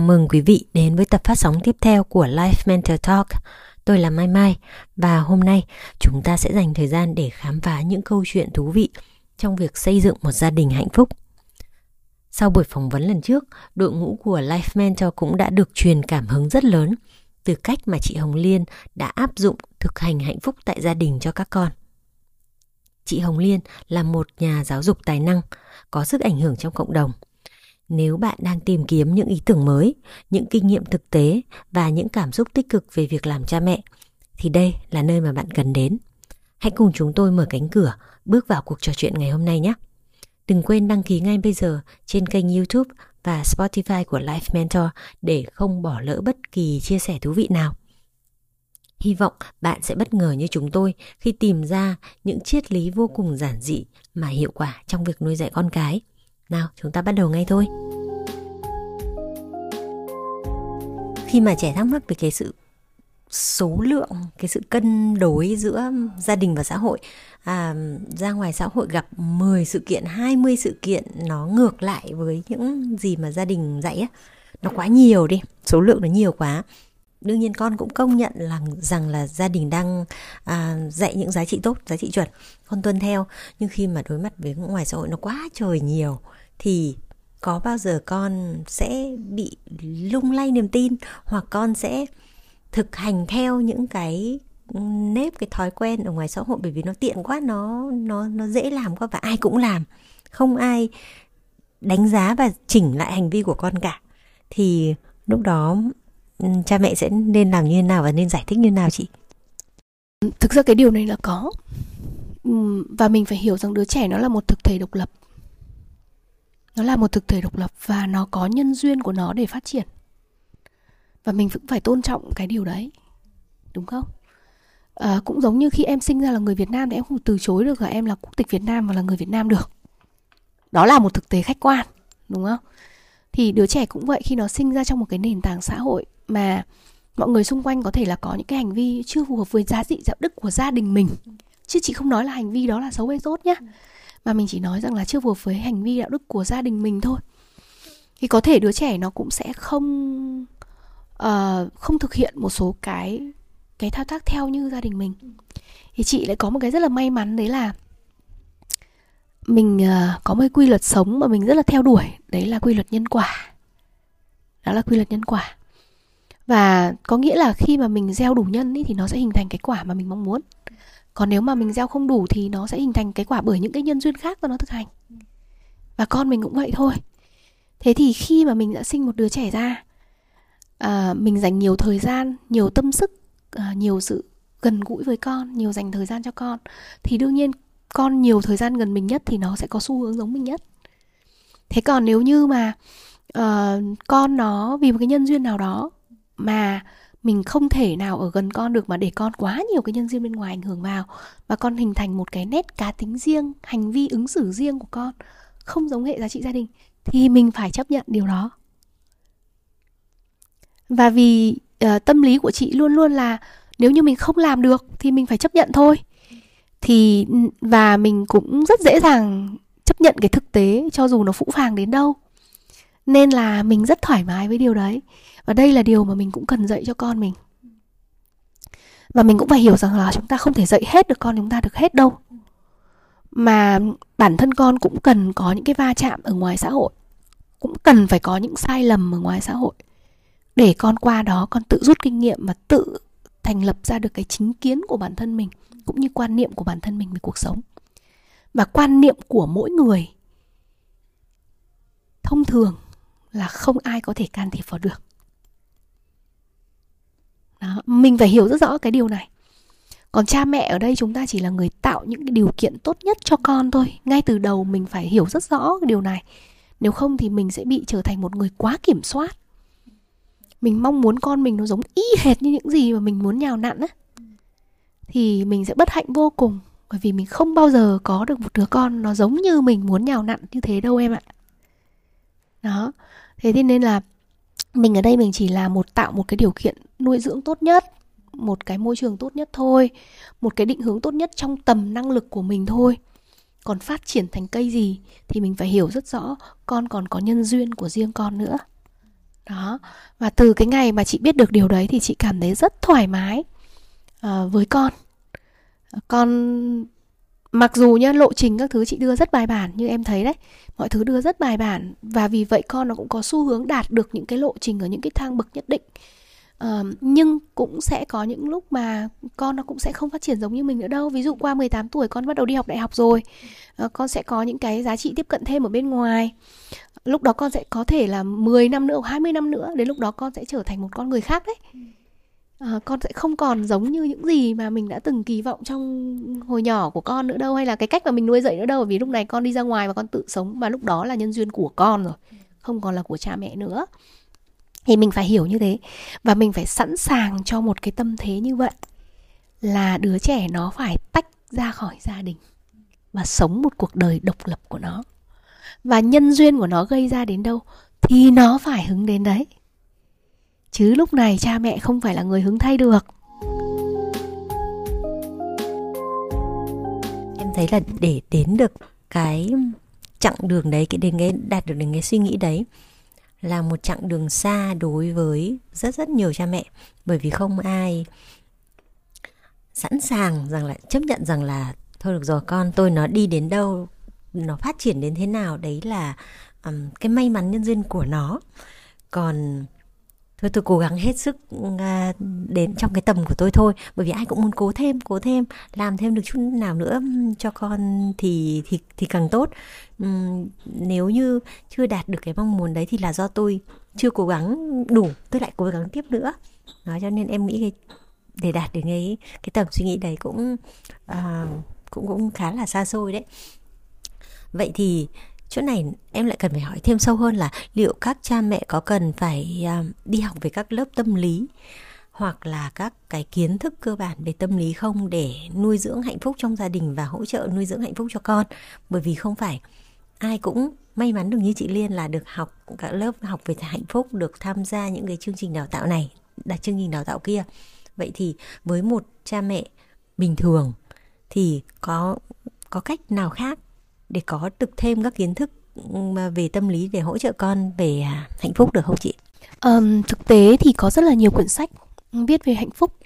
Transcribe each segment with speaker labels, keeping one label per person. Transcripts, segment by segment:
Speaker 1: chào mừng quý vị đến với tập phát sóng tiếp theo của Life Mentor Talk. Tôi là Mai Mai và hôm nay chúng ta sẽ dành thời gian để khám phá những câu chuyện thú vị trong việc xây dựng một gia đình hạnh phúc. Sau buổi phỏng vấn lần trước, đội ngũ của Life Mentor cũng đã được truyền cảm hứng rất lớn từ cách mà chị Hồng Liên đã áp dụng thực hành hạnh phúc tại gia đình cho các con. Chị Hồng Liên là một nhà giáo dục tài năng, có sức ảnh hưởng trong cộng đồng – nếu bạn đang tìm kiếm những ý tưởng mới, những kinh nghiệm thực tế và những cảm xúc tích cực về việc làm cha mẹ, thì đây là nơi mà bạn cần đến. Hãy cùng chúng tôi mở cánh cửa, bước vào cuộc trò chuyện ngày hôm nay nhé. Đừng quên đăng ký ngay bây giờ trên kênh YouTube và Spotify của Life Mentor để không bỏ lỡ bất kỳ chia sẻ thú vị nào. Hy vọng bạn sẽ bất ngờ như chúng tôi khi tìm ra những triết lý vô cùng giản dị mà hiệu quả trong việc nuôi dạy con cái. Nào, chúng ta bắt đầu ngay thôi. Khi mà trẻ thắc mắc về cái sự số lượng, cái sự cân đối giữa gia đình và xã hội à, ra ngoài xã hội gặp 10 sự kiện, 20 sự kiện nó ngược lại với những gì mà gia đình dạy á. Nó quá nhiều đi, số lượng nó nhiều quá đương nhiên con cũng công nhận là rằng là gia đình đang à, dạy những giá trị tốt giá trị chuẩn con tuân theo nhưng khi mà đối mặt với ngoài xã hội nó quá trời nhiều thì có bao giờ con sẽ bị lung lay niềm tin hoặc con sẽ thực hành theo những cái nếp, cái thói quen ở ngoài xã hội? Bởi vì nó tiện quá, nó nó nó dễ làm quá và ai cũng làm. Không ai đánh giá và chỉnh lại hành vi của con cả. Thì lúc đó cha mẹ sẽ nên làm như thế nào và nên giải thích như thế nào chị?
Speaker 2: Thực ra cái điều này là có. Và mình phải hiểu rằng đứa trẻ nó là một thực thể độc lập nó là một thực thể độc lập và nó có nhân duyên của nó để phát triển. Và mình cũng phải tôn trọng cái điều đấy đúng không? À, cũng giống như khi em sinh ra là người Việt Nam thì em không từ chối được là em là quốc tịch Việt Nam và là người Việt Nam được. Đó là một thực tế khách quan đúng không? Thì đứa trẻ cũng vậy khi nó sinh ra trong một cái nền tảng xã hội mà mọi người xung quanh có thể là có những cái hành vi chưa phù hợp với giá trị đạo đức của gia đình mình. Chứ chị không nói là hành vi đó là xấu hay tốt nhá mà mình chỉ nói rằng là chưa phù hợp với hành vi đạo đức của gia đình mình thôi. Thì có thể đứa trẻ nó cũng sẽ không uh, không thực hiện một số cái cái thao tác theo như gia đình mình. Thì chị lại có một cái rất là may mắn đấy là mình uh, có một quy luật sống mà mình rất là theo đuổi đấy là quy luật nhân quả. Đó là quy luật nhân quả. Và có nghĩa là khi mà mình gieo đủ nhân ý, thì nó sẽ hình thành cái quả mà mình mong muốn còn nếu mà mình gieo không đủ thì nó sẽ hình thành cái quả bởi những cái nhân duyên khác và nó thực hành. Và con mình cũng vậy thôi. Thế thì khi mà mình đã sinh một đứa trẻ ra à, mình dành nhiều thời gian nhiều tâm sức à, nhiều sự gần gũi với con nhiều dành thời gian cho con thì đương nhiên con nhiều thời gian gần mình nhất thì nó sẽ có xu hướng giống mình nhất. Thế còn nếu như mà uh, con nó vì một cái nhân duyên nào đó mà mình không thể nào ở gần con được mà để con quá nhiều cái nhân duyên bên ngoài ảnh hưởng vào. Và con hình thành một cái nét cá tính riêng hành vi ứng xử riêng của con không giống hệ giá trị gia đình thì mình phải chấp nhận điều đó. Và vì uh, tâm lý của chị luôn luôn là nếu như mình không làm được thì mình phải chấp nhận thôi. Thì và mình cũng rất dễ dàng chấp nhận cái thực tế cho dù nó phũ phàng đến đâu. Nên là mình rất thoải mái với điều đấy và đây là điều mà mình cũng cần dạy cho con mình. Và mình cũng phải hiểu rằng là chúng ta không thể dạy hết được con, chúng ta được hết đâu. Mà bản thân con cũng cần có những cái va chạm ở ngoài xã hội. Cũng cần phải có những sai lầm ở ngoài xã hội. Để con qua đó, con tự rút kinh nghiệm và tự thành lập ra được cái chính kiến của bản thân mình, cũng như quan niệm của bản thân mình về cuộc sống. Và quan niệm của mỗi người thông thường là không ai có thể can thiệp vào được mình phải hiểu rất rõ cái điều này. Còn cha mẹ ở đây chúng ta chỉ là người tạo những cái điều kiện tốt nhất cho con thôi. Ngay từ đầu mình phải hiểu rất rõ cái điều này. Nếu không thì mình sẽ bị trở thành một người quá kiểm soát. Mình mong muốn con mình nó giống y hệt như những gì mà mình muốn nhào nặn á. Thì mình sẽ bất hạnh vô cùng, bởi vì mình không bao giờ có được một đứa con nó giống như mình muốn nhào nặn như thế đâu em ạ. Đó. Thế thì nên là mình ở đây mình chỉ là một tạo một cái điều kiện nuôi dưỡng tốt nhất một cái môi trường tốt nhất thôi một cái định hướng tốt nhất trong tầm năng lực của mình thôi. Còn phát triển thành cây gì thì mình phải hiểu rất rõ con còn có nhân duyên của riêng con nữa. Đó và từ cái ngày mà chị biết được điều đấy thì chị cảm thấy rất thoải mái uh, với con. Ờ, con mặc dù nhá lộ trình các thứ chị đưa rất bài bản như em thấy đấy mọi thứ đưa rất bài bản và vì vậy con nó cũng có xu hướng đạt được những cái lộ trình ở những cái thang bậc nhất định. Uh, nhưng cũng sẽ có những lúc mà con nó cũng sẽ không phát triển giống như mình nữa đâu. Ví dụ qua 18 tuổi con bắt đầu đi học đại học rồi uh, con sẽ có những cái giá trị tiếp cận thêm ở bên ngoài. Lúc đó con sẽ có thể là 10 năm nữa 20 năm nữa đến lúc đó con sẽ trở thành một con người khác đấy. Ừ à, con sẽ không còn giống như những gì mà mình đã từng kỳ vọng trong hồi nhỏ của con nữa đâu hay là cái cách mà mình nuôi dạy nữa đâu vì lúc này con đi ra ngoài và con tự sống và lúc đó là nhân duyên của con rồi không còn là của cha mẹ nữa. Thì mình phải hiểu như thế và mình phải sẵn sàng cho một cái tâm thế như vậy là đứa trẻ nó phải tách ra khỏi gia đình và sống một cuộc đời độc lập của nó. Và nhân duyên của nó gây ra đến đâu thì nó phải hứng đến đấy chứ lúc này cha mẹ không phải là người hứng thay được.
Speaker 1: Em thấy là để đến được cái chặng đường đấy cái đến cái đạt được đến cái suy nghĩ đấy là một chặng đường xa đối với rất rất nhiều cha mẹ. Bởi vì không ai sẵn sàng rằng là chấp nhận rằng là thôi được rồi con tôi nó đi đến đâu nó phát triển đến thế nào đấy là um, cái may mắn nhân duyên của nó. Còn thôi tôi cố gắng hết sức à, đến trong cái tầm của tôi thôi. Bởi vì ai cũng muốn cố thêm cố thêm làm thêm được chút nào nữa cho con thì thì thì càng tốt. Nếu như chưa đạt được cái mong muốn đấy thì là do tôi chưa cố gắng đủ tôi lại cố gắng tiếp nữa. Đó cho nên em nghĩ cái để đạt được cái cái tầm suy nghĩ đấy cũng uh, cũng cũng khá là xa xôi đấy. Vậy thì chỗ này em lại cần phải hỏi thêm sâu hơn là liệu các cha mẹ có cần phải à, đi học về các lớp tâm lý hoặc là các cái kiến thức cơ bản về tâm lý không để nuôi dưỡng hạnh phúc trong gia đình và hỗ trợ nuôi dưỡng hạnh phúc cho con? Bởi vì không phải ai cũng may mắn được như chị Liên là được học các lớp học về hạnh phúc, được tham gia những cái chương trình đào tạo này, đặt chương trình đào tạo kia. Vậy thì với một cha mẹ bình thường thì có có cách nào khác để có được thêm các kiến thức ừ, về tâm lý để hỗ trợ con về à, hạnh phúc được không chị?
Speaker 2: Um, thực tế thì có rất là nhiều quyển sách ừ, viết về hạnh phúc.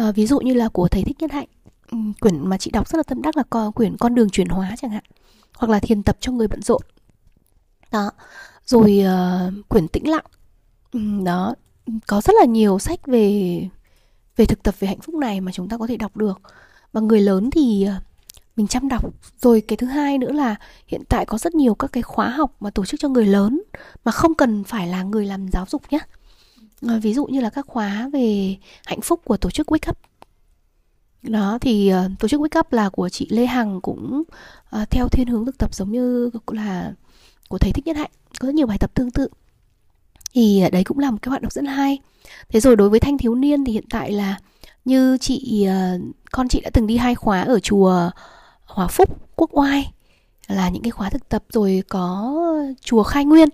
Speaker 2: Uh, ví dụ như là của thầy Thích Nhất Hạnh, ừ, quyển mà chị đọc rất là tâm đắc là con quyển Con đường chuyển hóa chẳng hạn, hoặc là Thiền tập cho người bận rộn. Đó. Rồi uh, quyển Tĩnh lặng. Đó, có rất là nhiều sách về về thực tập về hạnh phúc này mà chúng ta có thể đọc được. Và người lớn thì uh, mình chăm đọc. Rồi cái thứ hai nữa là hiện tại có rất nhiều các cái khóa học mà tổ chức cho người lớn mà không cần phải là người làm giáo dục nhé à, ờ, ví dụ như là các khóa về hạnh phúc của tổ chức Wake Up. Đó thì uh, tổ chức Wake Up là của chị Lê Hằng cũng uh, theo thiên hướng thực tập giống như là của thầy Thích Nhất Hạnh. Có rất nhiều bài tập tương tự. Thì đấy cũng là một cái hoạt động rất là hay. Thế rồi đối với thanh thiếu niên thì hiện tại là như chị uh, con chị đã từng đi hai khóa ở chùa Hòa Phúc, Quốc Oai là những cái khóa thực tập rồi có chùa Khai Nguyên.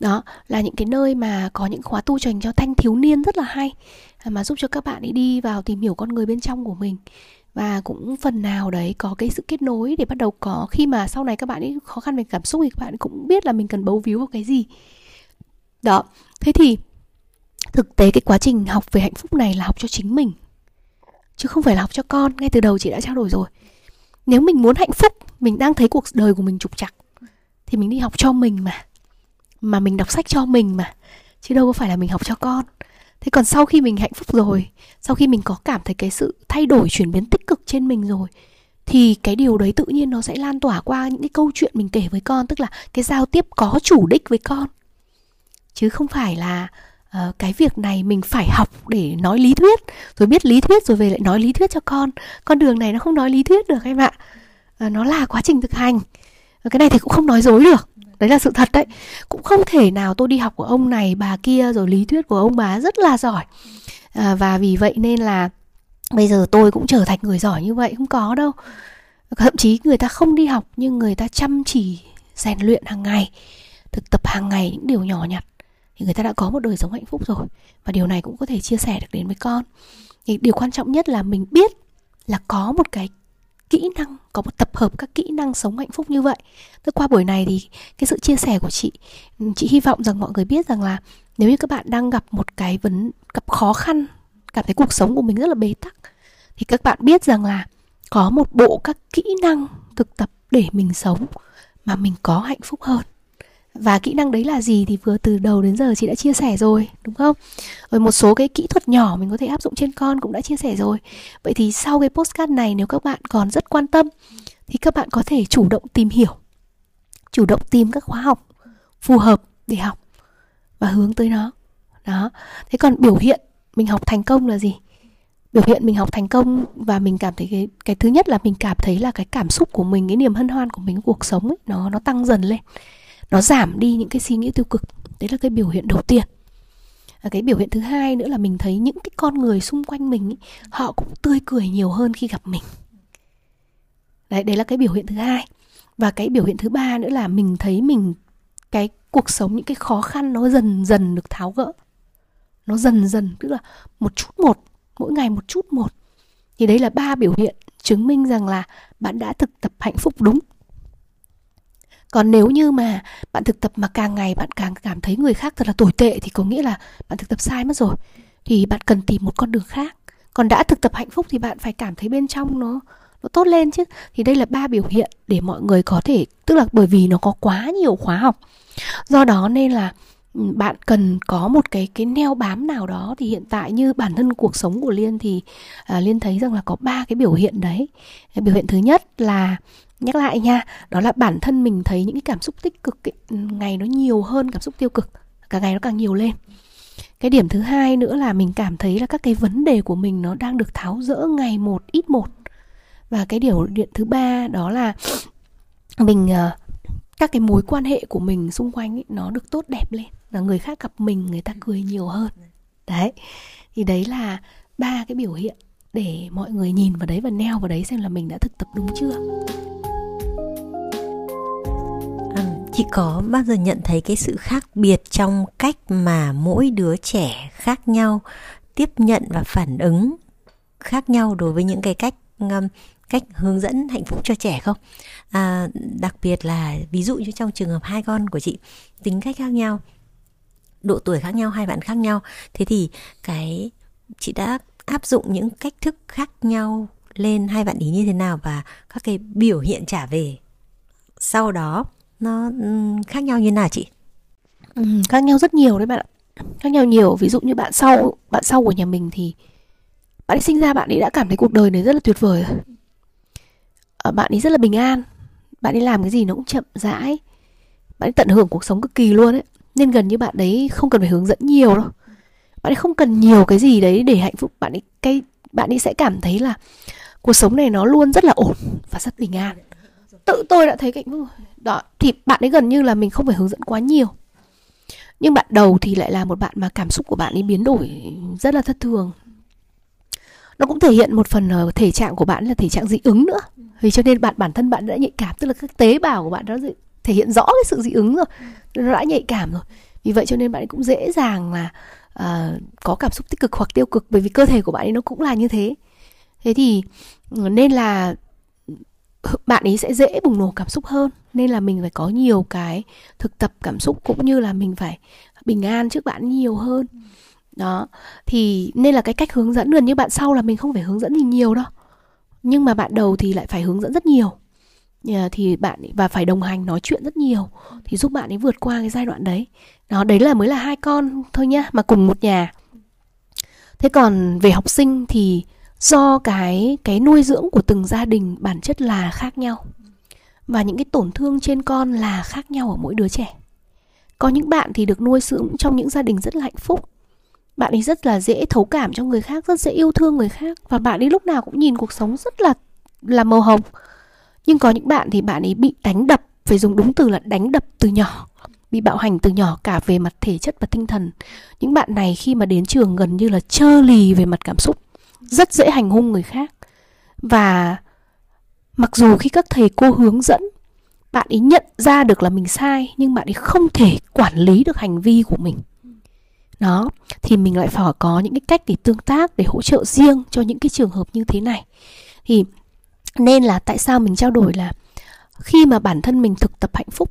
Speaker 2: Đó là những cái nơi mà có những khóa tu dành cho thanh thiếu niên rất là hay mà giúp cho các bạn ấy đi vào tìm hiểu con người bên trong của mình. Và cũng phần nào đấy có cái sự kết nối để bắt đầu có khi mà sau này các bạn ấy khó khăn về cảm xúc thì các bạn cũng biết là mình cần bấu víu vào cái gì. Đó thế thì thực tế cái quá trình học về hạnh phúc này là học cho chính mình chứ không phải là học cho con. Ngay từ đầu chị đã trao đổi rồi nếu mình muốn hạnh phúc, mình đang thấy cuộc đời của mình trục trặc, thì mình đi học cho mình mà. Mà mình đọc sách cho mình mà. Chứ đâu có phải là mình học cho con. Thế còn sau khi mình hạnh phúc rồi, sau khi mình có cảm thấy cái sự thay đổi, chuyển biến tích cực trên mình rồi, thì cái điều đấy tự nhiên nó sẽ lan tỏa qua những cái câu chuyện mình kể với con, tức là cái giao tiếp có chủ đích với con. Chứ không phải là uh, cái việc này mình phải học để nói lý thuyết. Rồi biết lý thuyết rồi về lại nói lý thuyết cho con. Con đường này nó không nói lý thuyết được em ạ. Uh, nó là quá trình thực hành. Uh, cái này thì cũng không nói dối được. Đấy là sự thật đấy. Cũng không thể nào tôi đi học của ông này bà kia rồi lý thuyết của ông bà rất là giỏi. À, và vì vậy nên là bây giờ tôi cũng trở thành người giỏi như vậy không có đâu. Thậm chí người ta không đi học nhưng người ta chăm chỉ rèn luyện hàng ngày thực tập hàng ngày những điều nhỏ nhặt thì người ta đã có một đời sống hạnh phúc rồi. Và điều này cũng có thể chia sẻ được đến với con. Thì điều quan trọng nhất là mình biết là có một cái kỹ năng, có một tập hợp các kỹ năng sống hạnh phúc như vậy. Tức qua buổi này thì cái sự chia sẻ của chị ừ, chị hy vọng rằng mọi người biết rằng là nếu như các bạn đang gặp một cái vấn, gặp khó khăn, cảm thấy cuộc sống của mình rất là bế tắc, thì các bạn biết rằng là có một bộ các kỹ năng thực tập để mình sống mà mình có hạnh phúc hơn và kỹ năng đấy là gì thì vừa từ đầu đến giờ chị đã chia sẻ rồi, đúng không? Rồi một số cái kỹ thuật nhỏ mình có thể áp dụng trên con cũng đã chia sẻ rồi. Vậy thì sau cái postcard này nếu các bạn còn rất quan tâm thì các bạn có thể chủ động tìm hiểu, chủ động tìm các khóa học phù hợp để học và hướng tới nó. Đó. Thế còn biểu hiện mình học thành công là gì? Biểu hiện mình học thành công và mình cảm thấy cái cái thứ nhất là mình cảm thấy là cái cảm xúc của mình, cái niềm hân hoan của mình cuộc sống ấy, nó nó tăng dần lên nó giảm đi những cái suy nghĩ tiêu cực. Đấy là cái biểu hiện đầu tiên. Và cái biểu hiện thứ hai nữa là mình thấy những cái con người xung quanh mình ý, họ cũng tươi cười nhiều hơn khi gặp mình. Đấy đấy là cái biểu hiện thứ hai. Và cái biểu hiện thứ ba nữa là mình thấy mình cái cuộc sống những cái khó khăn nó dần dần được tháo gỡ. Nó dần dần tức là một chút một mỗi ngày một chút một. Thì đấy là ba biểu hiện chứng minh rằng là bạn đã thực tập hạnh phúc đúng còn nếu như mà bạn thực tập mà càng ngày bạn càng cảm thấy người khác thật là tồi tệ thì có nghĩa là bạn thực tập sai mất rồi. Thì bạn cần tìm một con đường khác. Còn đã thực tập hạnh phúc thì bạn phải cảm thấy bên trong nó nó tốt lên chứ. Thì đây là ba biểu hiện để mọi người có thể tức là bởi vì nó có quá nhiều khóa học. Do đó nên là ừ, bạn cần có một cái cái neo bám nào đó. Thì hiện tại như bản thân cuộc sống của liên thì à, liên thấy rằng là có ba cái biểu hiện đấy. Cái biểu hiện thứ nhất là nhắc lại nha đó là bản thân mình thấy những cái cảm xúc tích cực ấy, ừ, ngày nó nhiều hơn cảm xúc tiêu cực càng ngày nó càng nhiều lên. Cái điểm thứ hai nữa là mình cảm thấy là các cái vấn đề của mình nó đang được tháo rỡ ngày một ít một. Và cái điều điện thứ ba đó là mình ờ, các cái mối quan hệ của mình xung quanh ấy, nó được tốt đẹp lên là người khác gặp mình người ta cười nhiều hơn. Đấy thì đấy là ba cái biểu hiện để mọi người nhìn vào đấy và neo vào đấy xem là mình đã thực tập đúng chưa
Speaker 1: chị có bao giờ nhận thấy cái sự khác biệt trong cách mà mỗi đứa trẻ khác nhau tiếp nhận và phản ứng khác nhau đối với những cái cách cách hướng dẫn hạnh phúc cho trẻ không? À, đặc biệt là ví dụ như trong trường hợp hai con của chị tính cách khác nhau độ tuổi khác nhau hai bạn khác nhau. Thế thì cái chị đã áp dụng những cách thức khác nhau lên hai bạn ý như thế nào và các cái biểu hiện trả về sau đó? Nó khác nhau như nào chị?
Speaker 2: Ừ, khác nhau rất nhiều đấy bạn ạ. Khác nhau nhiều ví dụ như bạn sau bạn sau của nhà mình thì bạn ấy sinh ra bạn ấy đã cảm thấy cuộc đời này rất là tuyệt vời rồi. Ờ, bạn ấy rất là bình an bạn ấy làm cái gì nó cũng chậm rãi bạn ấy tận hưởng cuộc sống cực kỳ luôn ấy. Nên gần như bạn đấy không cần phải hướng dẫn nhiều đâu. Bạn ấy không cần nhiều cái gì đấy để hạnh phúc bạn ấy cái bạn ấy sẽ cảm thấy là cuộc sống này nó luôn rất là ổn và rất bình an tự tôi đã thấy cạnh phúc đó thì bạn ấy gần như là mình không phải hướng dẫn quá nhiều. Nhưng bạn đầu thì lại là một bạn mà cảm xúc của bạn ấy biến đổi rất là thất thường. Nó cũng thể hiện một phần ờ, thể trạng của bạn là thể trạng dị ứng nữa. Vì cho nên bạn bản thân bạn đã nhạy cảm tức là các tế bào của bạn nó thể hiện rõ cái sự dị ứng rồi nó đã nhạy cảm rồi. Vì vậy cho nên bạn ấy cũng dễ dàng là uh, có cảm xúc tích cực hoặc tiêu cực bởi vì cơ thể của bạn ấy nó cũng là như thế. Thế thì ờ, nên là bạn ấy sẽ dễ bùng nổ cảm xúc hơn. Nên là mình phải có nhiều cái thực tập cảm xúc cũng như là mình phải bình an trước bạn nhiều hơn. Đó. Thì nên là cái cách hướng dẫn, gần như bạn sau là mình không phải hướng dẫn gì nhiều đâu. Nhưng mà bạn đầu thì lại phải hướng dẫn rất nhiều. Thì bạn và phải đồng hành nói chuyện rất nhiều thì giúp bạn ấy vượt qua cái giai đoạn đấy. Đó, đấy là mới là hai con thôi nhá mà cùng một nhà. Thế còn về học sinh thì do cái cái nuôi dưỡng của từng gia đình bản chất là khác nhau. Và những cái tổn thương trên con là khác nhau ở mỗi đứa trẻ. Có những bạn thì được nuôi dưỡng trong những gia đình rất là hạnh phúc. Bạn ấy rất là dễ thấu cảm cho người khác, rất dễ yêu thương người khác. Và bạn ấy lúc nào cũng nhìn cuộc sống rất là là màu hồng. Nhưng có những bạn thì bạn ấy bị đánh đập, phải dùng đúng từ là đánh đập từ nhỏ, bị bạo hành từ nhỏ cả về mặt thể chất và tinh thần. Những bạn này khi mà đến trường gần như là trơ lì về mặt cảm xúc rất dễ hành hung người khác. Và mặc dù khi các thầy cô hướng dẫn bạn ấy nhận ra được là mình sai nhưng bạn ấy không thể quản lý được hành vi của mình. Đó thì mình lại phải có những cái cách để tương tác để hỗ trợ riêng cho những cái trường hợp như thế này. Thì nên là tại sao mình trao đổi là khi mà bản thân mình thực tập hạnh phúc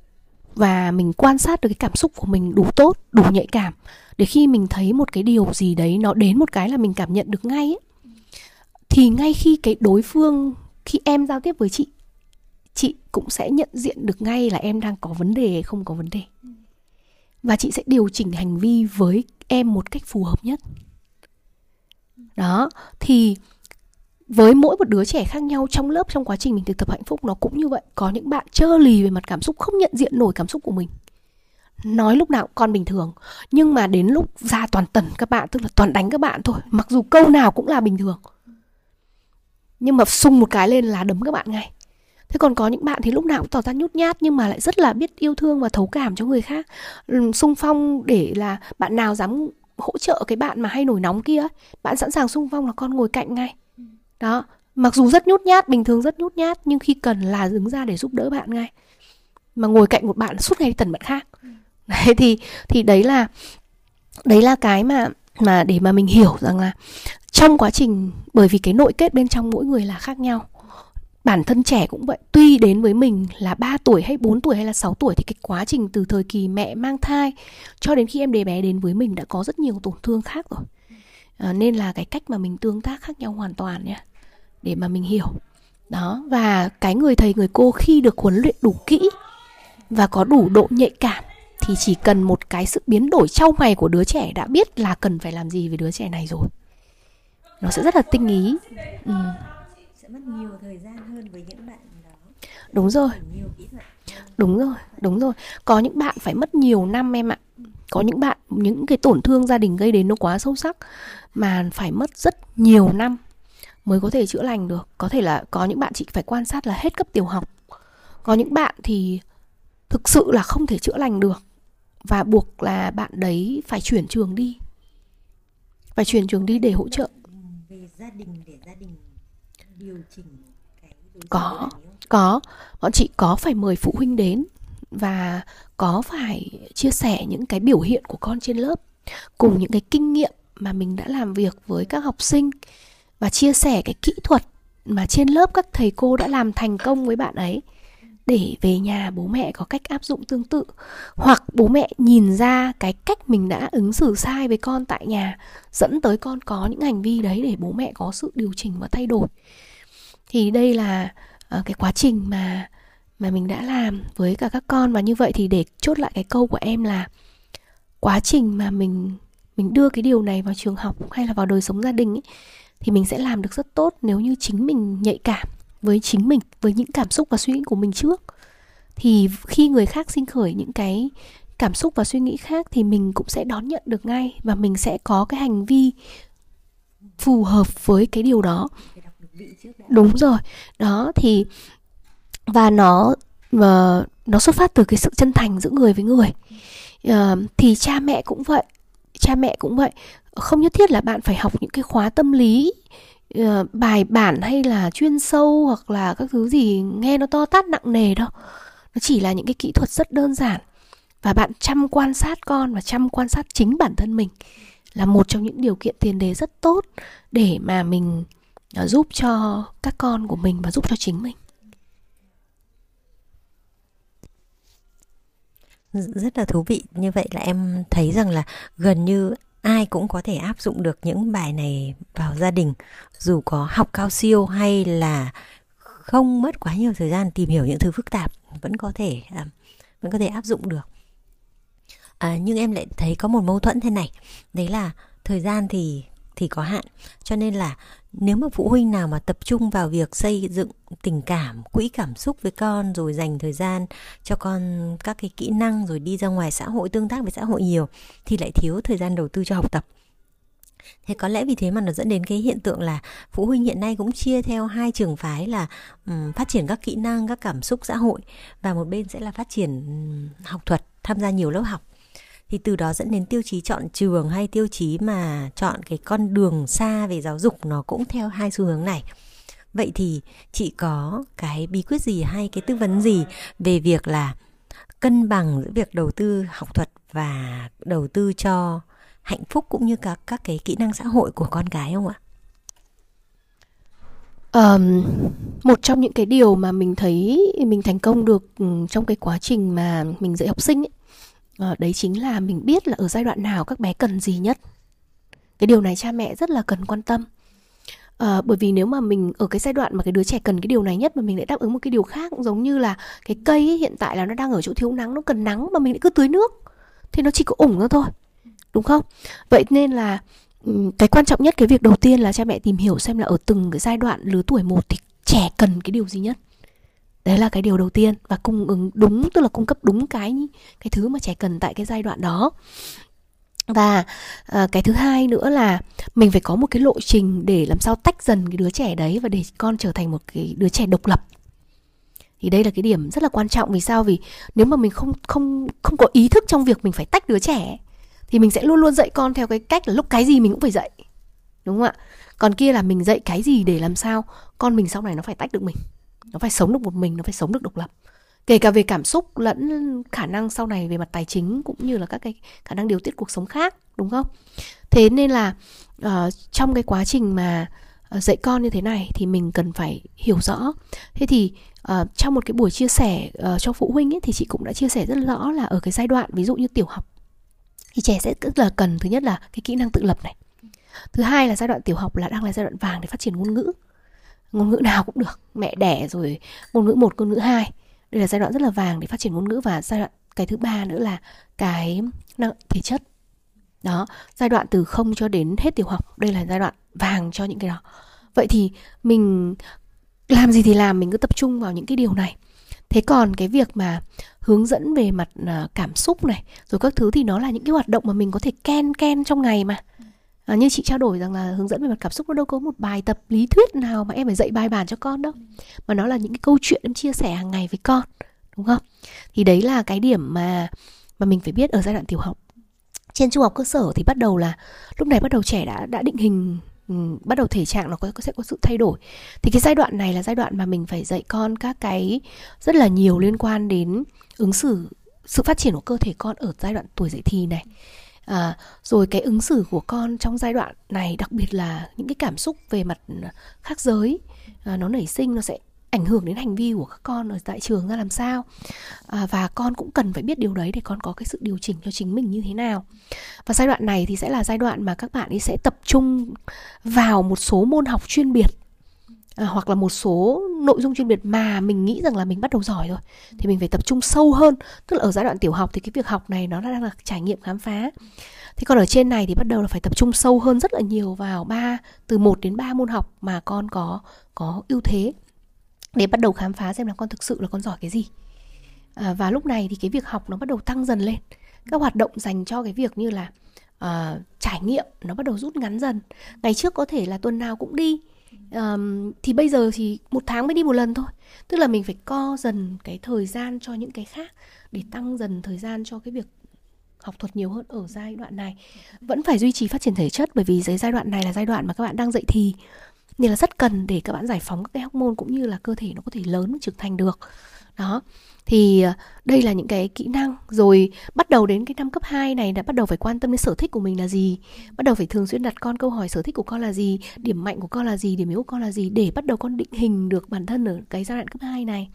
Speaker 2: và mình quan sát được cái cảm xúc của mình đủ tốt đủ nhạy cảm để khi mình thấy một cái điều gì đấy nó đến một cái là mình cảm nhận được ngay ấy, thì ngay khi cái đối phương khi em giao tiếp với chị chị cũng sẽ nhận diện được ngay là em đang có vấn đề hay không có vấn đề. Và chị sẽ điều chỉnh hành vi với em một cách phù hợp nhất. Đó thì với mỗi một đứa trẻ khác nhau trong lớp trong quá trình mình thực tập hạnh phúc nó cũng như vậy. Có những bạn trơ lì về mặt cảm xúc không nhận diện nổi cảm xúc của mình. Nói lúc nào cũng con bình thường. Nhưng mà đến lúc ra toàn tần các bạn tức là toàn đánh các bạn thôi mặc dù câu nào cũng là bình thường nhưng mà sung một cái lên là đấm các bạn ngay. Thế còn có những bạn thì lúc nào cũng tỏ ra nhút nhát nhưng mà lại rất là biết yêu thương và thấu cảm cho người khác. Sung phong để là bạn nào dám hỗ trợ cái bạn mà hay nổi nóng kia bạn sẵn sàng sung phong là con ngồi cạnh ngay. Đó mặc dù rất nhút nhát bình thường rất nhút nhát nhưng khi cần là đứng ra để giúp đỡ bạn ngay. Mà ngồi cạnh một bạn suốt ngày tần bạn khác. Đấy thì thì đấy là đấy là cái mà mà để mà mình hiểu rằng là trong quá trình bởi vì cái nội kết bên trong mỗi người là khác nhau bản thân trẻ cũng vậy. Tuy đến với mình là 3 tuổi hay 4 tuổi hay là 6 tuổi thì cái quá trình từ thời kỳ mẹ mang thai cho đến khi em bé bé đến với mình đã có rất nhiều tổn thương khác rồi. À, nên là cái cách mà mình tương tác khác nhau hoàn toàn nhé để mà mình hiểu. Đó và cái người thầy người cô khi được huấn luyện đủ kỹ và có đủ độ nhạy cảm thì chỉ cần một cái sự biến đổi trong mày của đứa trẻ đã biết là cần phải làm gì với đứa trẻ này rồi. Nó sẽ rất là tinh ý. Ừ.
Speaker 1: sẽ mất nhiều thời gian hơn với những bạn đó.
Speaker 2: Đúng rồi. Đúng rồi đúng rồi. Có những bạn phải mất nhiều năm em ạ. Có những bạn những cái tổn thương gia đình gây đến nó quá sâu sắc mà phải mất rất nhiều năm mới có thể chữa lành được. Có thể là có những bạn chị phải quan sát là hết cấp tiểu học. Có những bạn thì thực sự là không thể chữa lành được và buộc là bạn đấy phải chuyển trường đi. Phải chuyển trường đi để hỗ trợ.
Speaker 1: Về gia đình để gia đình điều chỉnh cái
Speaker 2: có có. Bọn chị có phải mời phụ huynh đến và có phải chia sẻ những cái biểu hiện của con trên lớp, cùng những cái kinh nghiệm mà mình đã làm việc với các học sinh và chia sẻ cái kỹ thuật mà trên lớp các thầy cô đã làm thành công với bạn ấy? Để về nhà bố mẹ có cách áp dụng tương tự. Hoặc bố mẹ nhìn ra cái cách mình đã ứng xử sai với con tại nhà dẫn tới con có những hành vi đấy để bố mẹ có sự điều chỉnh và thay đổi. Thì đây là ờ, cái quá trình mà mà mình đã làm với cả các con. Và như vậy thì để chốt lại cái câu của em là quá trình mà mình mình đưa cái điều này vào trường học hay là vào đời sống gia đình ấy, thì mình sẽ làm được rất tốt nếu như chính mình nhạy cảm với chính mình với những cảm xúc và suy nghĩ của mình trước. Thì khi người khác sinh khởi những cái cảm xúc và suy nghĩ khác thì mình cũng sẽ đón nhận được ngay và mình sẽ có cái hành vi phù hợp với cái điều đó. Đúng rồi. Đó thì và nó và nó xuất phát từ cái sự chân thành giữa người với người. Uh, thì cha mẹ cũng vậy cha mẹ cũng vậy. Không nhất thiết là bạn phải học những cái khóa tâm lý uh, Ờ, bài bản hay là chuyên sâu hoặc là các thứ gì nghe nó to tát nặng nề đâu. Nó chỉ là những cái kỹ thuật rất đơn giản. Và bạn chăm quan sát con và chăm quan sát chính bản thân mình là một trong những điều kiện tiền đề rất tốt để mà mình ờ, giúp cho các con của mình và giúp cho chính mình.
Speaker 1: Rất là thú vị. Như vậy là em thấy rằng là gần như ai cũng có thể áp dụng được những bài này vào gia đình dù có học cao siêu hay là không mất quá nhiều thời gian tìm hiểu những thứ phức tạp vẫn có thể à, vẫn có thể áp dụng được. À, nhưng em lại thấy có một mâu thuẫn thế này đấy là thời gian thì thì có hạn cho nên là nếu mà phụ huynh nào mà tập trung vào việc xây dựng tình cảm quỹ cảm xúc với con rồi dành thời gian cho con các cái kỹ năng rồi đi ra ngoài xã hội tương tác với xã hội nhiều thì lại thiếu thời gian đầu tư cho học tập. Thế có lẽ vì thế mà nó dẫn đến cái hiện tượng là phụ huynh hiện nay cũng chia theo hai trường phái là um, phát triển các kỹ năng các cảm xúc xã hội và một bên sẽ là phát triển um, học thuật tham gia nhiều lớp học thì từ đó dẫn đến tiêu chí chọn trường hay tiêu chí mà chọn cái con đường xa về giáo dục nó cũng theo hai xu hướng này vậy thì chị có cái bí quyết gì hay cái tư vấn gì về việc là cân bằng giữa việc đầu tư học thuật và đầu tư cho hạnh phúc cũng như các các cái kỹ năng xã hội của con gái không ạ?
Speaker 2: um, một trong những cái điều mà mình thấy mình thành công được ừ, trong cái quá trình mà mình dạy học sinh ấy, à, đấy chính là mình biết là ở giai đoạn nào các bé cần gì nhất. Cái điều này cha mẹ rất là cần quan tâm. À, bởi vì nếu mà mình ở cái giai đoạn mà cái đứa trẻ cần cái điều này nhất mà mình lại đáp ứng một cái điều khác cũng giống như là cái cây ấy, hiện tại là nó đang ở chỗ thiếu nắng nó cần nắng mà mình lại cứ tưới nước thì nó chỉ có ủng nó thôi đúng không? Vậy nên là cái quan trọng nhất cái việc đầu tiên là cha mẹ tìm hiểu xem là ở từng cái giai đoạn lứa tuổi một thì trẻ cần cái điều gì nhất đấy là cái điều đầu tiên và cung ứng đúng tức là cung cấp đúng cái cái thứ mà trẻ cần tại cái giai đoạn đó. Và à, cái thứ hai nữa là mình phải có một cái lộ trình để làm sao tách dần cái đứa trẻ đấy và để con trở thành một cái đứa trẻ độc lập. Thì đây là cái điểm rất là quan trọng. Vì sao? Vì nếu mà mình không không không có ý thức trong việc mình phải tách đứa trẻ thì mình sẽ luôn luôn dạy con theo cái cách là lúc cái gì mình cũng phải dạy. Đúng không ạ? Còn kia là mình dạy cái gì để làm sao con mình sau này nó phải tách được mình nó phải sống được một mình nó phải sống được độc lập. Kể cả về cảm xúc lẫn khả năng sau này về mặt tài chính cũng như là các cái khả năng điều tiết cuộc sống khác đúng không? Thế nên là uh, trong cái quá trình mà uh, dạy con như thế này thì mình cần phải hiểu rõ. Thế thì uh, trong một cái buổi chia sẻ uh, cho phụ huynh ấy, thì chị cũng đã chia sẻ rất rõ là ở cái giai đoạn ví dụ như tiểu học thì trẻ sẽ rất là cần thứ nhất là cái kỹ năng tự lập này. Thứ hai là giai đoạn tiểu học là đang là giai đoạn vàng để phát triển ngôn ngữ ngôn ngữ nào cũng được, mẹ đẻ rồi, ngôn ngữ một, ngôn ngữ hai. Đây là giai đoạn rất là vàng để phát triển ngôn ngữ và giai đoạn, cái thứ ba nữa là cái năng thể chất. Đó, giai đoạn từ không cho đến hết tiểu học, đây là giai đoạn vàng cho những cái đó. Vậy thì mình làm gì thì làm, mình cứ tập trung vào những cái điều này. Thế còn cái việc mà hướng dẫn về mặt à, cảm xúc này, rồi các thứ thì nó là những cái hoạt động mà mình có thể ken ken trong ngày mà à, như chị trao đổi rằng là hướng dẫn về mặt cảm xúc nó đâu có một bài tập lý thuyết nào mà em phải dạy bài bản cho con đâu. Mà nó là những cái câu chuyện em chia sẻ hàng ngày với con đúng không? Thì đấy là cái điểm mà mà mình phải biết ở giai đoạn tiểu học. Trên trung học cơ sở thì bắt đầu là lúc này bắt đầu trẻ đã đã định hình ừ, bắt đầu thể trạng nó có sẽ có sự thay đổi. Thì cái giai đoạn này là giai đoạn mà mình phải dạy con các cái rất là nhiều liên quan đến ứng xử sự phát triển của cơ thể con ở giai đoạn tuổi dậy thì này à, rồi cái ứng xử của con trong giai đoạn này đặc biệt là những cái cảm xúc về mặt à, khác giới à, nó nảy sinh nó sẽ ảnh hưởng đến hành vi của các con ở tại trường ra làm sao. À, và con cũng cần phải biết điều đấy để con có cái sự điều chỉnh cho chính mình như thế nào. Và giai đoạn này thì sẽ là giai đoạn mà các bạn ấy sẽ tập trung vào một số môn học chuyên biệt à, hoặc là một số nội dung chuyên biệt mà mình nghĩ rằng là mình bắt đầu giỏi rồi thì mình phải tập trung sâu hơn. Tức là ở giai đoạn tiểu học thì cái việc học này nó đang là trải nghiệm khám phá. Thì còn ở trên này thì bắt đầu là phải tập trung sâu hơn rất là nhiều vào ba từ 1 đến 3 môn học mà con có có ưu thế để bắt đầu khám phá xem là con thực sự là con giỏi cái gì. À, và lúc này thì cái việc học nó bắt đầu tăng dần lên. Các hoạt động dành cho cái việc như là uh, trải nghiệm nó bắt đầu rút ngắn dần. Ngày trước có thể là tuần nào cũng đi um, thì bây giờ thì một tháng mới đi một lần thôi. Tức là mình phải co dần cái thời gian cho những cái khác để tăng dần thời gian cho cái việc học thuật nhiều hơn ở giai đoạn này. Vẫn phải duy trì phát triển thể chất bởi vì giai đoạn này là giai đoạn mà các bạn đang dậy thì. Nên là rất cần để các bạn giải phóng các cái hormone cũng như là cơ thể nó có thể lớn trưởng thành được. Đó thì ờ, đây là những cái kỹ năng. Rồi bắt đầu đến cái năm cấp 2 này đã bắt đầu phải quan tâm đến sở thích của mình là gì? Bắt đầu phải thường xuyên đặt con câu hỏi sở thích của con là gì, điểm mạnh của con là gì, điểm yếu của con là gì để bắt đầu con định hình được bản thân ở cái giai đoạn cấp 2 này.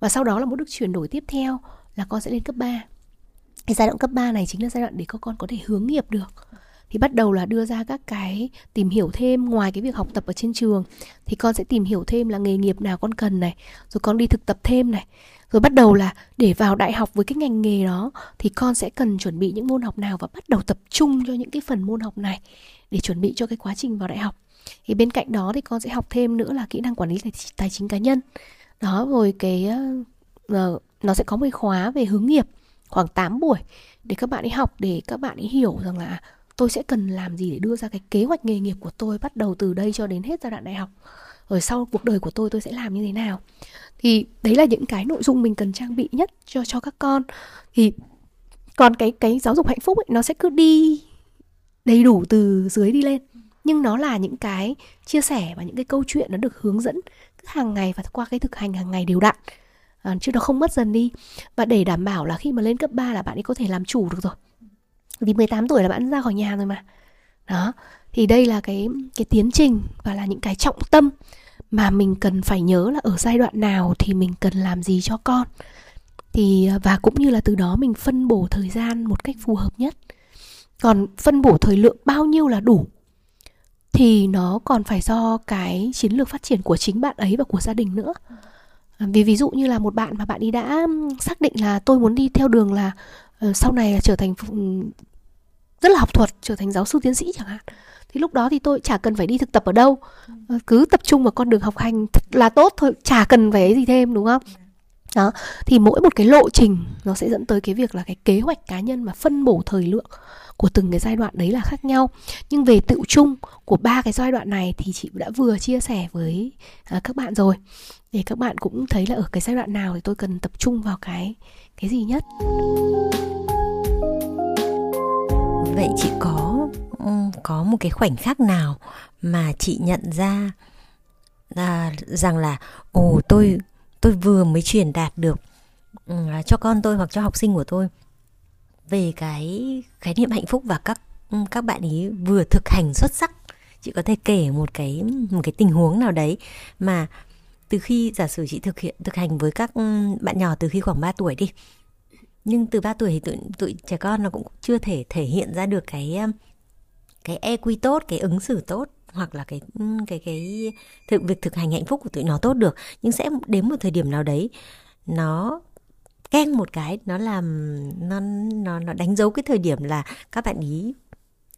Speaker 2: Và sau đó là một bước chuyển đổi tiếp theo là con sẽ lên cấp 3 cái giai đoạn cấp 3 này chính là giai đoạn để các con có thể hướng nghiệp được. Thì bắt đầu là đưa ra các cái tìm hiểu thêm ngoài cái việc học tập ở trên trường, thì con sẽ tìm hiểu thêm là nghề nghiệp nào con cần này, rồi con đi thực tập thêm này rồi bắt đầu là để vào đại học với cái ngành nghề đó, thì con sẽ cần chuẩn bị những môn học nào và bắt đầu tập trung cho những cái phần môn học này để chuẩn bị cho cái quá trình vào đại học. Thì bên cạnh đó thì con sẽ học thêm nữa là kỹ năng quản lý tài chính cá nhân. Đó, rồi cái ờ, ờ, nó sẽ có một khóa về hướng nghiệp khoảng 8 buổi để các bạn ấy học, để các bạn ấy hiểu rằng là tôi sẽ cần làm gì để đưa ra cái kế hoạch nghề nghiệp của tôi bắt đầu từ đây cho đến hết giai đoạn đại học? Rồi sau cuộc đời của tôi tôi sẽ làm như thế nào? Thì đấy là những cái nội dung mình cần trang bị nhất cho cho các con. Thì còn cái cái giáo dục hạnh phúc ấy, nó sẽ cứ đi đầy đủ từ dưới đi lên. Nhưng nó là những cái chia sẻ và những cái câu chuyện nó được hướng dẫn cứ hàng ngày và qua cái thực hành hàng ngày đều đặn. À, chứ nó không mất dần đi. Và để đảm bảo là khi mà lên cấp 3 là bạn ấy có thể làm chủ được rồi vì 18 tuổi là bạn ra khỏi nhà rồi mà. Đó, thì đây là cái cái tiến trình và là những cái trọng tâm mà mình cần phải nhớ là ở giai đoạn nào thì mình cần làm gì cho con. Thì à, và cũng như là từ đó mình phân bổ thời gian một cách phù hợp nhất. Còn phân bổ thời lượng bao nhiêu là đủ, thì nó còn phải do cái chiến lược phát triển của chính bạn ấy và của gia đình nữa. À, vì ví dụ như là một bạn mà bạn ấy đã xác định là tôi muốn đi theo đường là ờ, sau này là trở thành rất là học thuật, trở thành giáo sư tiến sĩ chẳng hạn. Thì lúc đó thì tôi chả cần phải đi thực tập ở đâu. Ờ, cứ tập trung vào con đường học hành thật là tốt thôi, chả cần phải ấy gì thêm, đúng không? Đó, thì mỗi một cái lộ trình nó sẽ dẫn tới cái việc là cái kế hoạch cá nhân mà phân bổ thời lượng của từng cái giai đoạn đấy là khác nhau. Nhưng về tự chung của ba cái giai đoạn này thì chị đã vừa chia sẻ với à, các bạn rồi. Để các bạn cũng thấy là ở cái giai đoạn nào thì tôi cần tập trung vào cái cái gì nhất
Speaker 1: vậy chị có ừ, có một cái khoảnh khắc nào mà chị nhận ra à, rằng là ồ tôi tôi vừa mới truyền đạt được ừ, à, cho con tôi hoặc cho học sinh của tôi về cái khái niệm hạnh phúc và các ừ, các bạn ấy vừa thực hành xuất sắc? Chị có thể kể một cái một cái tình huống nào đấy mà từ khi giả sử chị thực hiện thực hành với các ừ, bạn nhỏ từ khi khoảng 3 tuổi đi nhưng từ 3 tuổi thì tụi, tụi trẻ con nó cũng chưa thể thể hiện ra được cái um, cái EQ tốt, cái ứng xử tốt hoặc là cái um, cái cái thực việc thực hành hạnh phúc của tụi nó tốt được. Nhưng sẽ đến một thời điểm nào đấy nó keng một cái nó làm nó nó nó đánh dấu cái thời điểm là các bạn ý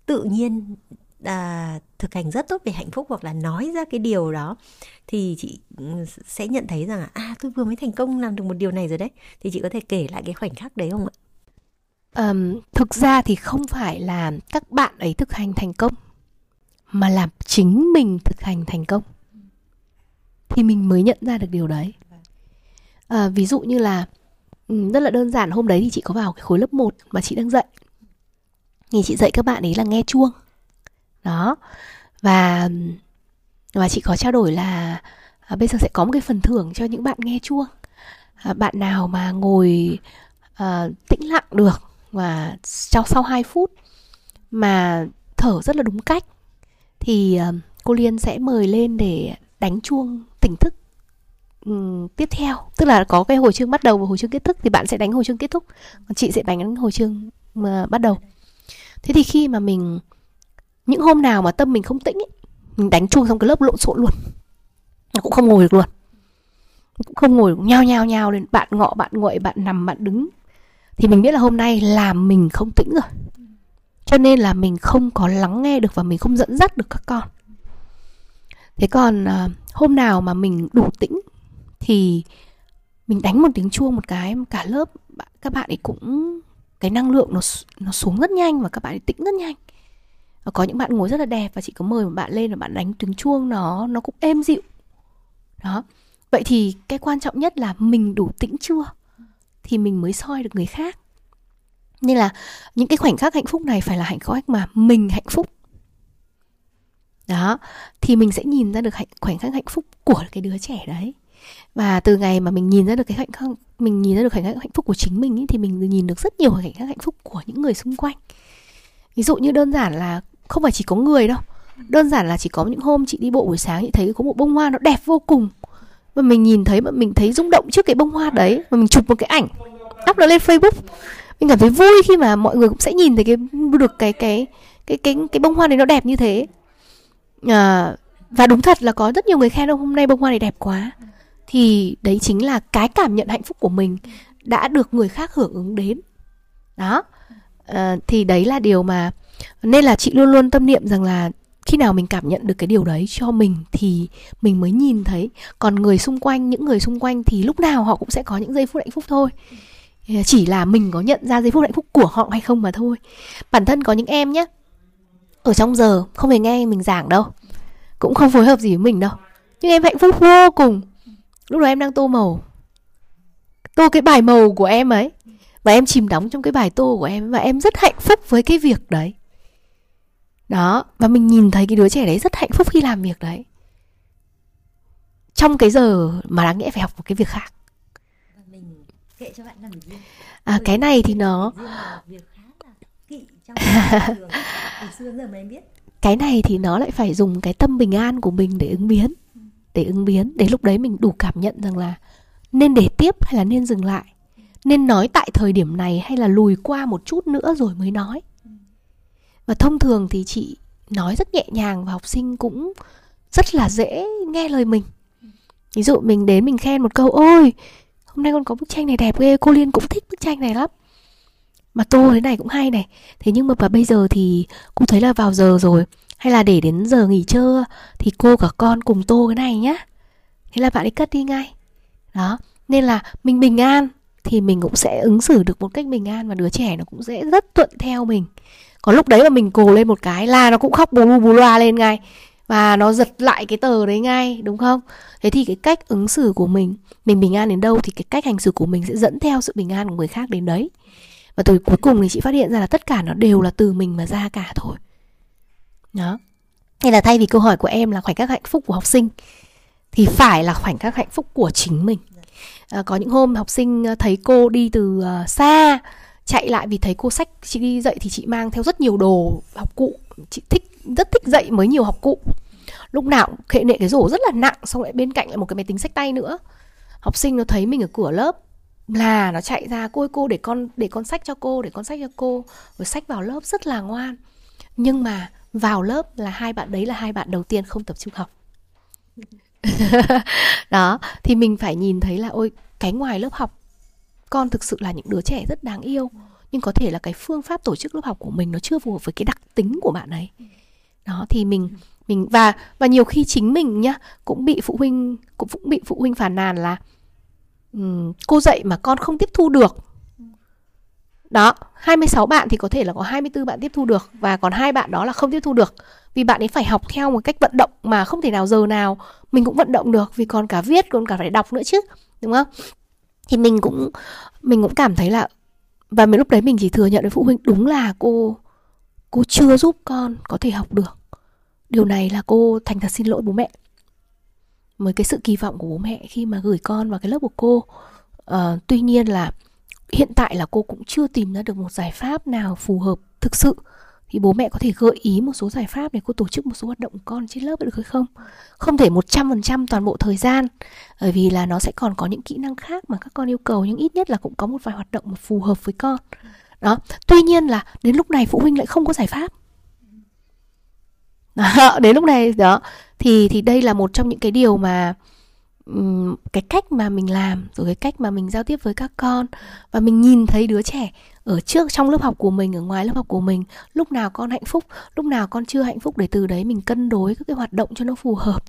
Speaker 1: tự nhiên à, thực hành rất tốt về hạnh phúc hoặc là nói ra cái điều đó thì chị ừ, sẽ nhận thấy rằng là à tôi vừa mới thành công làm được một điều này rồi đấy. Thì chị có thể kể lại cái khoảnh khắc đấy không ạ?
Speaker 2: Um, thực ra thì không phải là các bạn ấy thực hành thành công mà là chính mình thực hành thành công. Thì mình mới nhận ra được điều đấy. À, ví dụ như là ừ, rất là đơn giản hôm đấy thì chị có vào cái khối lớp 1 mà chị đang dạy. Thì chị dạy các bạn ấy là nghe chuông đó. Và và chị có trao đổi là à, bây giờ sẽ có một cái phần thưởng cho những bạn nghe chuông. À, bạn nào mà ngồi à, tĩnh lặng được và trong sau 2 phút mà thở rất là đúng cách thì à, cô Liên sẽ mời lên để đánh chuông tỉnh thức um, tiếp theo. Tức là có cái hồi chương bắt đầu và hồi chương kết thúc thì bạn sẽ đánh hồi chương kết thúc còn chị sẽ đánh hồi chương mà bắt đầu. Thế thì khi mà mình những hôm nào mà tâm mình không tĩnh ấy, mình đánh chuông xong cái lớp lộn xộn luôn. Nó cũng không ngồi được luôn. Cũng không ngồi nhao nhao nhao lên bạn ngọ bạn nguội bạn nằm bạn đứng. Thì mình biết là hôm nay làm mình không tĩnh rồi. Cho nên là mình không có lắng nghe được và mình không dẫn dắt được các con. Thế còn à, hôm nào mà mình đủ tĩnh thì mình đánh một tiếng chuông một cái cả lớp các bạn ấy cũng cái năng lượng nó nó xuống rất nhanh và các bạn ấy tĩnh rất nhanh có những bạn ngồi rất là đẹp và chị có mời một bạn lên và bạn đánh tiếng chuông nó nó cũng êm dịu. Đó. Vậy thì cái quan trọng nhất là mình đủ tĩnh chưa? Thì mình mới soi được người khác. Nên là những cái khoảnh khắc hạnh phúc này phải là hạnh phúc mà mình hạnh phúc. Đó. Thì mình sẽ nhìn ra được hạnh, khoảnh khắc hạnh phúc của cái đứa trẻ đấy. Và từ ngày mà mình nhìn ra được cái hạnh khắc mình nhìn ra được khoảnh khắc hạnh phúc của chính mình ấy, thì mình nhìn được rất nhiều khoảnh khắc hạnh phúc của những người xung quanh. Ví dụ như đơn giản là không phải chỉ có người đâu. Đơn giản là chỉ có những hôm chị đi bộ buổi sáng chị thấy có một bông hoa nó đẹp vô cùng. Và mình nhìn thấy mà mình thấy rung động trước cái bông hoa đấy và mình chụp một cái ảnh up nó lên facebook. Mình cảm thấy vui khi mà mọi người cũng sẽ nhìn thấy cái được cái cái cái cái cái bông hoa này nó đẹp như thế. À, và đúng thật là có rất nhiều người khen ông hôm nay bông hoa này đẹp quá. Thì đấy chính là cái cảm nhận hạnh phúc của mình đã được người khác hưởng ứng đến. Đó. À, thì đấy là điều mà nên là chị luôn luôn tâm niệm rằng là khi nào mình cảm nhận được cái điều đấy cho mình thì mình mới nhìn thấy. Còn người xung quanh, những người xung quanh thì lúc nào họ cũng sẽ có những giây phút hạnh phúc thôi. Chỉ là mình có nhận ra giây phút hạnh phúc của họ hay không mà thôi. Bản thân có những em nhé ở trong giờ không hề nghe mình giảng đâu, cũng không phối hợp gì với mình đâu. Nhưng em hạnh phúc vô cùng. Lúc đó em đang tô màu, tô cái bài màu của em ấy. Và em chìm đóng trong cái bài tô của em. Và em rất hạnh phúc với cái việc đấy đó và mình nhìn thấy cái đứa trẻ đấy rất hạnh phúc khi làm việc đấy. Trong cái giờ mà đáng nghĩa phải học một cái việc khác. À cái này thì nó cái này thì nó lại phải dùng cái tâm bình an của mình để ứng biến để ứng biến để lúc đấy mình đủ cảm nhận rằng là nên để tiếp hay là nên dừng lại. Nên nói tại thời điểm này hay là lùi qua một chút nữa rồi mới nói và thông thường thì chị nói rất nhẹ nhàng và học sinh cũng rất là dễ nghe lời mình. Ví dụ mình đến mình khen một câu, ôi, hôm nay con có bức tranh này đẹp ghê, cô liên cũng thích bức tranh này lắm. Mà tô thế này cũng hay này. Thế nhưng mà và bây giờ thì cô thấy là vào giờ rồi, hay là để đến giờ nghỉ trưa thì cô cả con cùng tô cái này nhá. Thế là bạn ấy cất đi ngay. Đó, nên là mình bình an thì mình cũng sẽ ứng xử được một cách bình an và đứa trẻ nó cũng dễ rất thuận theo mình. Có lúc đấy mà mình cồ lên một cái là nó cũng khóc bù lu bù loa lên ngay và nó giật lại cái tờ đấy ngay, đúng không? Thế thì cái cách ứng xử của mình mình bình an đến đâu thì cái cách hành xử của mình sẽ dẫn theo sự bình an của người khác đến đấy. Và từ cuối cùng thì chị phát hiện ra là tất cả nó đều là từ mình mà ra cả thôi. Đó hay là thay vì câu hỏi của em là khoảnh khắc hạnh phúc của học sinh, thì phải là khoảnh khắc hạnh phúc của chính mình à, có những hôm học sinh ờ, thấy cô đi từ uh, xa chạy lại vì thấy cô sách chị đi dạy thì chị mang theo rất nhiều đồ học cụ. Chị thích rất thích dạy mới nhiều học cụ. Lúc nào cũng khệ nệ cái rổ rất là nặng xong lại bên cạnh lại một cái máy tính sách tay nữa. Học sinh nó thấy mình ở cửa lớp là nó chạy ra cô ơi cô để con để con sách cho cô để con sách cho cô. Rồi sách vào lớp rất là ngoan. Nhưng mà vào lớp là hai bạn đấy là hai bạn đầu tiên không tập trung học. đó thì mình phải nhìn thấy là ôi cái ngoài lớp học con thực sự là những đứa trẻ rất đáng yêu nhưng có thể là cái phương pháp tổ chức lớp học của mình nó chưa phù hợp với cái đặc tính của bạn ấy. Đó thì mình mình và và nhiều khi chính mình nhá cũng bị phụ huynh cũng cũng bị phụ huynh phàn nàn là um, cô dạy mà con không tiếp thu được đó 26 bạn thì có thể là có 24 bạn tiếp thu được và còn hai bạn đó là không tiếp thu được. Vì bạn ấy phải học theo một cách vận động mà không thể nào giờ nào mình cũng vận động được vì còn cả viết còn cả phải đọc nữa chứ đúng không? Thì mình cũng mình cũng cảm thấy là và mình lúc đấy mình chỉ thừa nhận với phụ huynh đúng là cô cô chưa giúp con có thể học được. Điều này là cô thành thật xin lỗi bố mẹ. Với cái sự kỳ vọng của bố mẹ khi mà gửi con vào cái lớp của cô. Uh, tuy nhiên là hiện tại là cô cũng chưa tìm ra được một giải pháp nào phù hợp thực sự thì bố mẹ có thể gợi ý một số giải pháp để cô tổ chức một số hoạt động con trên lớp được hay không? Không thể 100% toàn bộ thời gian bởi vì là nó sẽ còn có những kỹ năng khác mà các con yêu cầu nhưng ít nhất là cũng có một vài hoạt động mà phù hợp với con. Đó, tuy nhiên là đến lúc này phụ huynh lại không có giải pháp. Đó, đến lúc này đó thì thì đây là một trong những cái điều mà cái cách mà mình làm, rồi cái cách mà mình giao tiếp với các con, và mình nhìn thấy đứa trẻ ở trước, trong lớp học của mình, ở ngoài lớp học của mình, lúc nào con hạnh phúc, lúc nào con chưa hạnh phúc, để từ đấy mình cân đối các cái hoạt động cho nó phù hợp.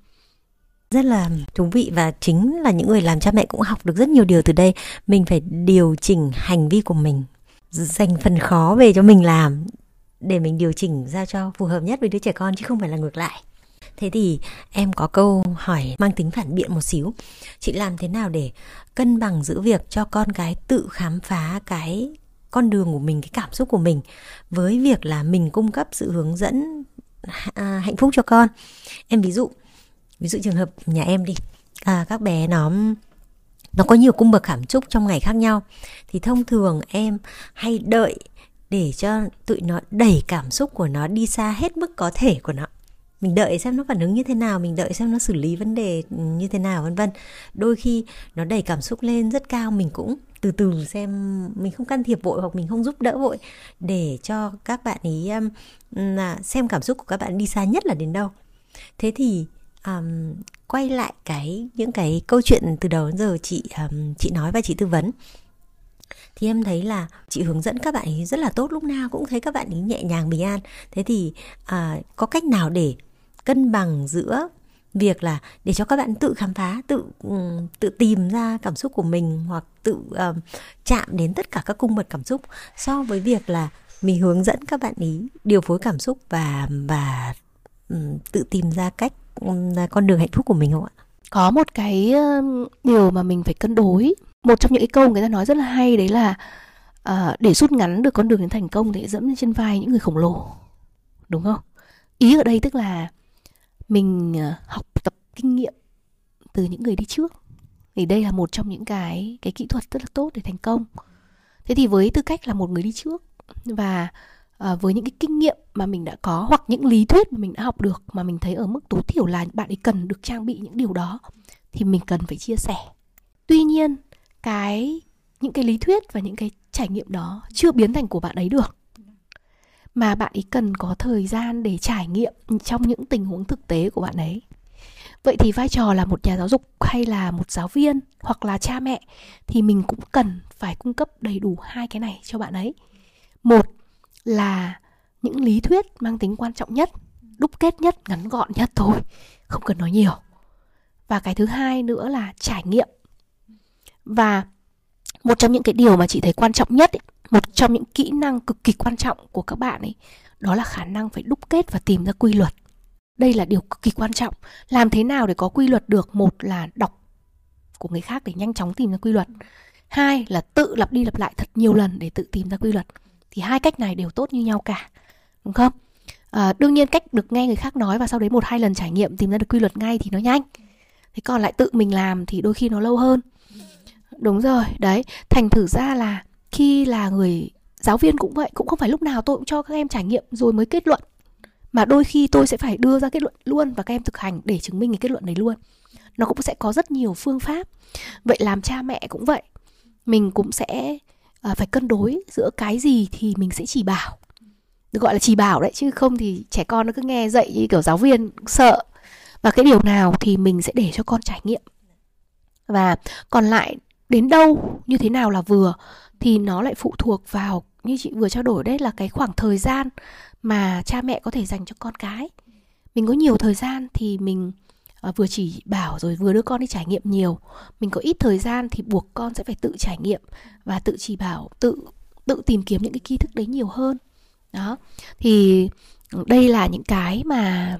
Speaker 1: Rất là thú vị và chính là những người làm cha mẹ cũng học được rất nhiều điều từ đây. Mình phải điều chỉnh hành vi của mình, dành phần khó về cho mình làm để mình điều chỉnh ra cho phù hợp nhất với đứa trẻ con, chứ không phải là ngược lại thế thì em có câu hỏi mang tính phản biện một xíu. Chị làm thế nào để cân bằng giữa việc cho con gái tự khám phá cái con đường của mình cái cảm xúc của mình với việc là mình cung cấp sự hướng dẫn à, hạnh phúc cho con? Em ví dụ ví dụ trường hợp nhà em đi à, các bé nó nó có nhiều cung bậc cảm xúc trong ngày khác nhau thì thông thường em hay đợi để cho tụi nó đẩy cảm xúc của nó đi xa hết mức có thể của nó mình đợi xem nó phản ứng như thế nào mình đợi xem nó xử lý vấn đề ừ, như thế nào vân vân. Đôi khi nó đẩy cảm xúc lên rất cao mình cũng từ từ xem mình không can thiệp vội hoặc mình không giúp đỡ vội để cho các bạn ấy um, xem cảm xúc của các bạn đi xa nhất là đến đâu. Thế thì um, quay lại cái những cái câu chuyện từ đầu đến giờ chị um, chị nói và chị tư vấn thì em thấy là chị hướng dẫn các bạn ấy rất là tốt lúc nào cũng thấy các bạn ấy nhẹ nhàng bình an. Thế thì à, có cách nào để cân bằng giữa việc là để cho các bạn tự khám phá tự tự tìm ra cảm xúc của mình hoặc tự uh, chạm đến tất cả các cung bậc cảm xúc so với việc là mình hướng dẫn các bạn ý điều phối cảm xúc và và um, tự tìm ra cách um, con đường hạnh phúc của mình không ạ?
Speaker 2: Có một cái điều mà mình phải cân đối một trong những cái câu người ta nói rất là hay đấy là uh, để rút ngắn được con đường đến thành công thì dẫm lên trên vai những người khổng lồ. Đúng không? Ý ở đây tức là mình à, học tập kinh nghiệm từ những người đi trước. Thì đây là một trong những cái cái kỹ thuật rất là tốt để thành công. Thế thì với tư cách là một người đi trước và à, với những cái kinh nghiệm mà mình đã có hoặc những lý thuyết mà mình đã học được mà mình thấy ở mức tối thiểu là bạn ấy cần được trang bị những điều đó thì mình cần phải chia sẻ. Tuy nhiên cái, những cái lý thuyết và những cái trải nghiệm đó chưa biến thành của bạn ấy được. Mà bạn ấy cần có thời gian để trải nghiệm trong những tình huống thực tế của bạn ấy. Vậy thì vai trò là một nhà giáo dục hay là một giáo viên hoặc là cha mẹ thì mình cũng cần phải cung cấp đầy đủ hai cái này cho bạn ấy. Một là những lý thuyết mang tính quan trọng nhất, đúc kết nhất, ngắn gọn nhất thôi, không cần nói nhiều. Và cái thứ hai nữa là trải nghiệm và một trong những cái điều mà chị thấy quan trọng nhất ấy, một trong những kỹ năng cực kỳ quan trọng của các bạn ấy đó là khả năng phải đúc kết và tìm ra quy luật. Đây là điều cực kỳ quan trọng. Làm thế nào để có quy luật được? Một là đọc của người khác để nhanh chóng tìm ra quy luật. Hai là tự lặp đi lặp lại thật nhiều lần để tự tìm ra quy luật. Thì hai cách này đều tốt như nhau cả đúng không? À, đương nhiên cách được nghe người khác nói và sau đấy một hai lần trải nghiệm tìm ra được quy luật ngay thì nó nhanh. Thế còn lại tự mình làm thì đôi khi nó lâu hơn đúng rồi, đấy, thành thử ra là khi là người giáo viên cũng vậy, cũng không phải lúc nào tôi cũng cho các em trải nghiệm rồi mới kết luận. Mà đôi khi tôi sẽ phải đưa ra kết luận luôn và các em thực hành để chứng minh cái kết luận đấy luôn. Nó cũng sẽ có rất nhiều phương pháp. Vậy làm cha mẹ cũng vậy. Mình cũng sẽ à, phải cân đối giữa cái gì thì mình sẽ chỉ bảo. Được gọi là chỉ bảo đấy, chứ không thì trẻ con nó cứ nghe dạy như kiểu giáo viên sợ. Và cái điều nào thì mình sẽ để cho con trải nghiệm. Và còn lại đến đâu như thế nào là vừa thì nó lại phụ thuộc vào như chị vừa trao đổi đấy là cái khoảng thời gian mà cha mẹ có thể dành cho con cái. Mình có nhiều thời gian thì mình uh, vừa chỉ bảo rồi vừa đưa con đi trải nghiệm nhiều. Mình có ít thời gian thì buộc con sẽ phải tự trải nghiệm và tự chỉ bảo tự tự tìm kiếm những cái kiến thức đấy nhiều hơn. Đó. Thì đây là những cái mà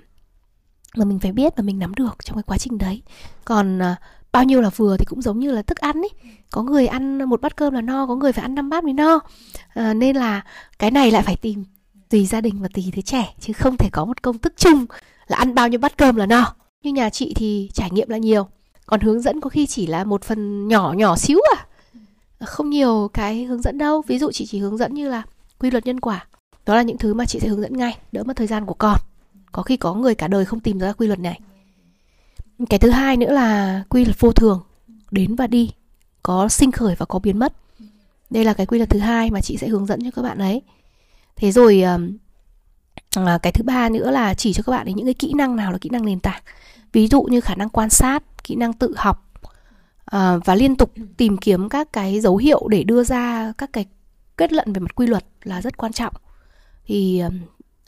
Speaker 2: mà mình phải biết và mình nắm được trong cái quá trình đấy. Còn uh, bao nhiêu là vừa thì cũng giống như là thức ăn ấy có người ăn một bát cơm là no có người phải ăn năm bát mới no. À, nên là cái này lại phải tìm tùy gia đình và tùy thế trẻ chứ không thể có một công thức chung là ăn bao nhiêu bát cơm là no. Như nhà chị thì trải nghiệm là nhiều còn hướng dẫn có khi chỉ là một phần nhỏ nhỏ xíu à. Không nhiều cái hướng dẫn đâu ví dụ chị chỉ hướng dẫn như là quy luật nhân quả. Đó là những thứ mà chị sẽ hướng dẫn ngay đỡ mất thời gian của con. Có khi có người cả đời không tìm ra quy luật này cái thứ hai nữa là quy luật vô thường. Đến và đi có sinh khởi và có biến mất. Đây là cái quy luật thứ hai mà chị sẽ hướng dẫn cho các bạn ấy. Thế rồi à, cái thứ ba nữa là chỉ cho các bạn ấy những cái kỹ năng nào là kỹ năng nền tảng. Ví dụ như khả năng quan sát kỹ năng tự học à, và liên tục tìm kiếm các cái dấu hiệu để đưa ra các cái kết luận về mặt quy luật là rất quan trọng. Thì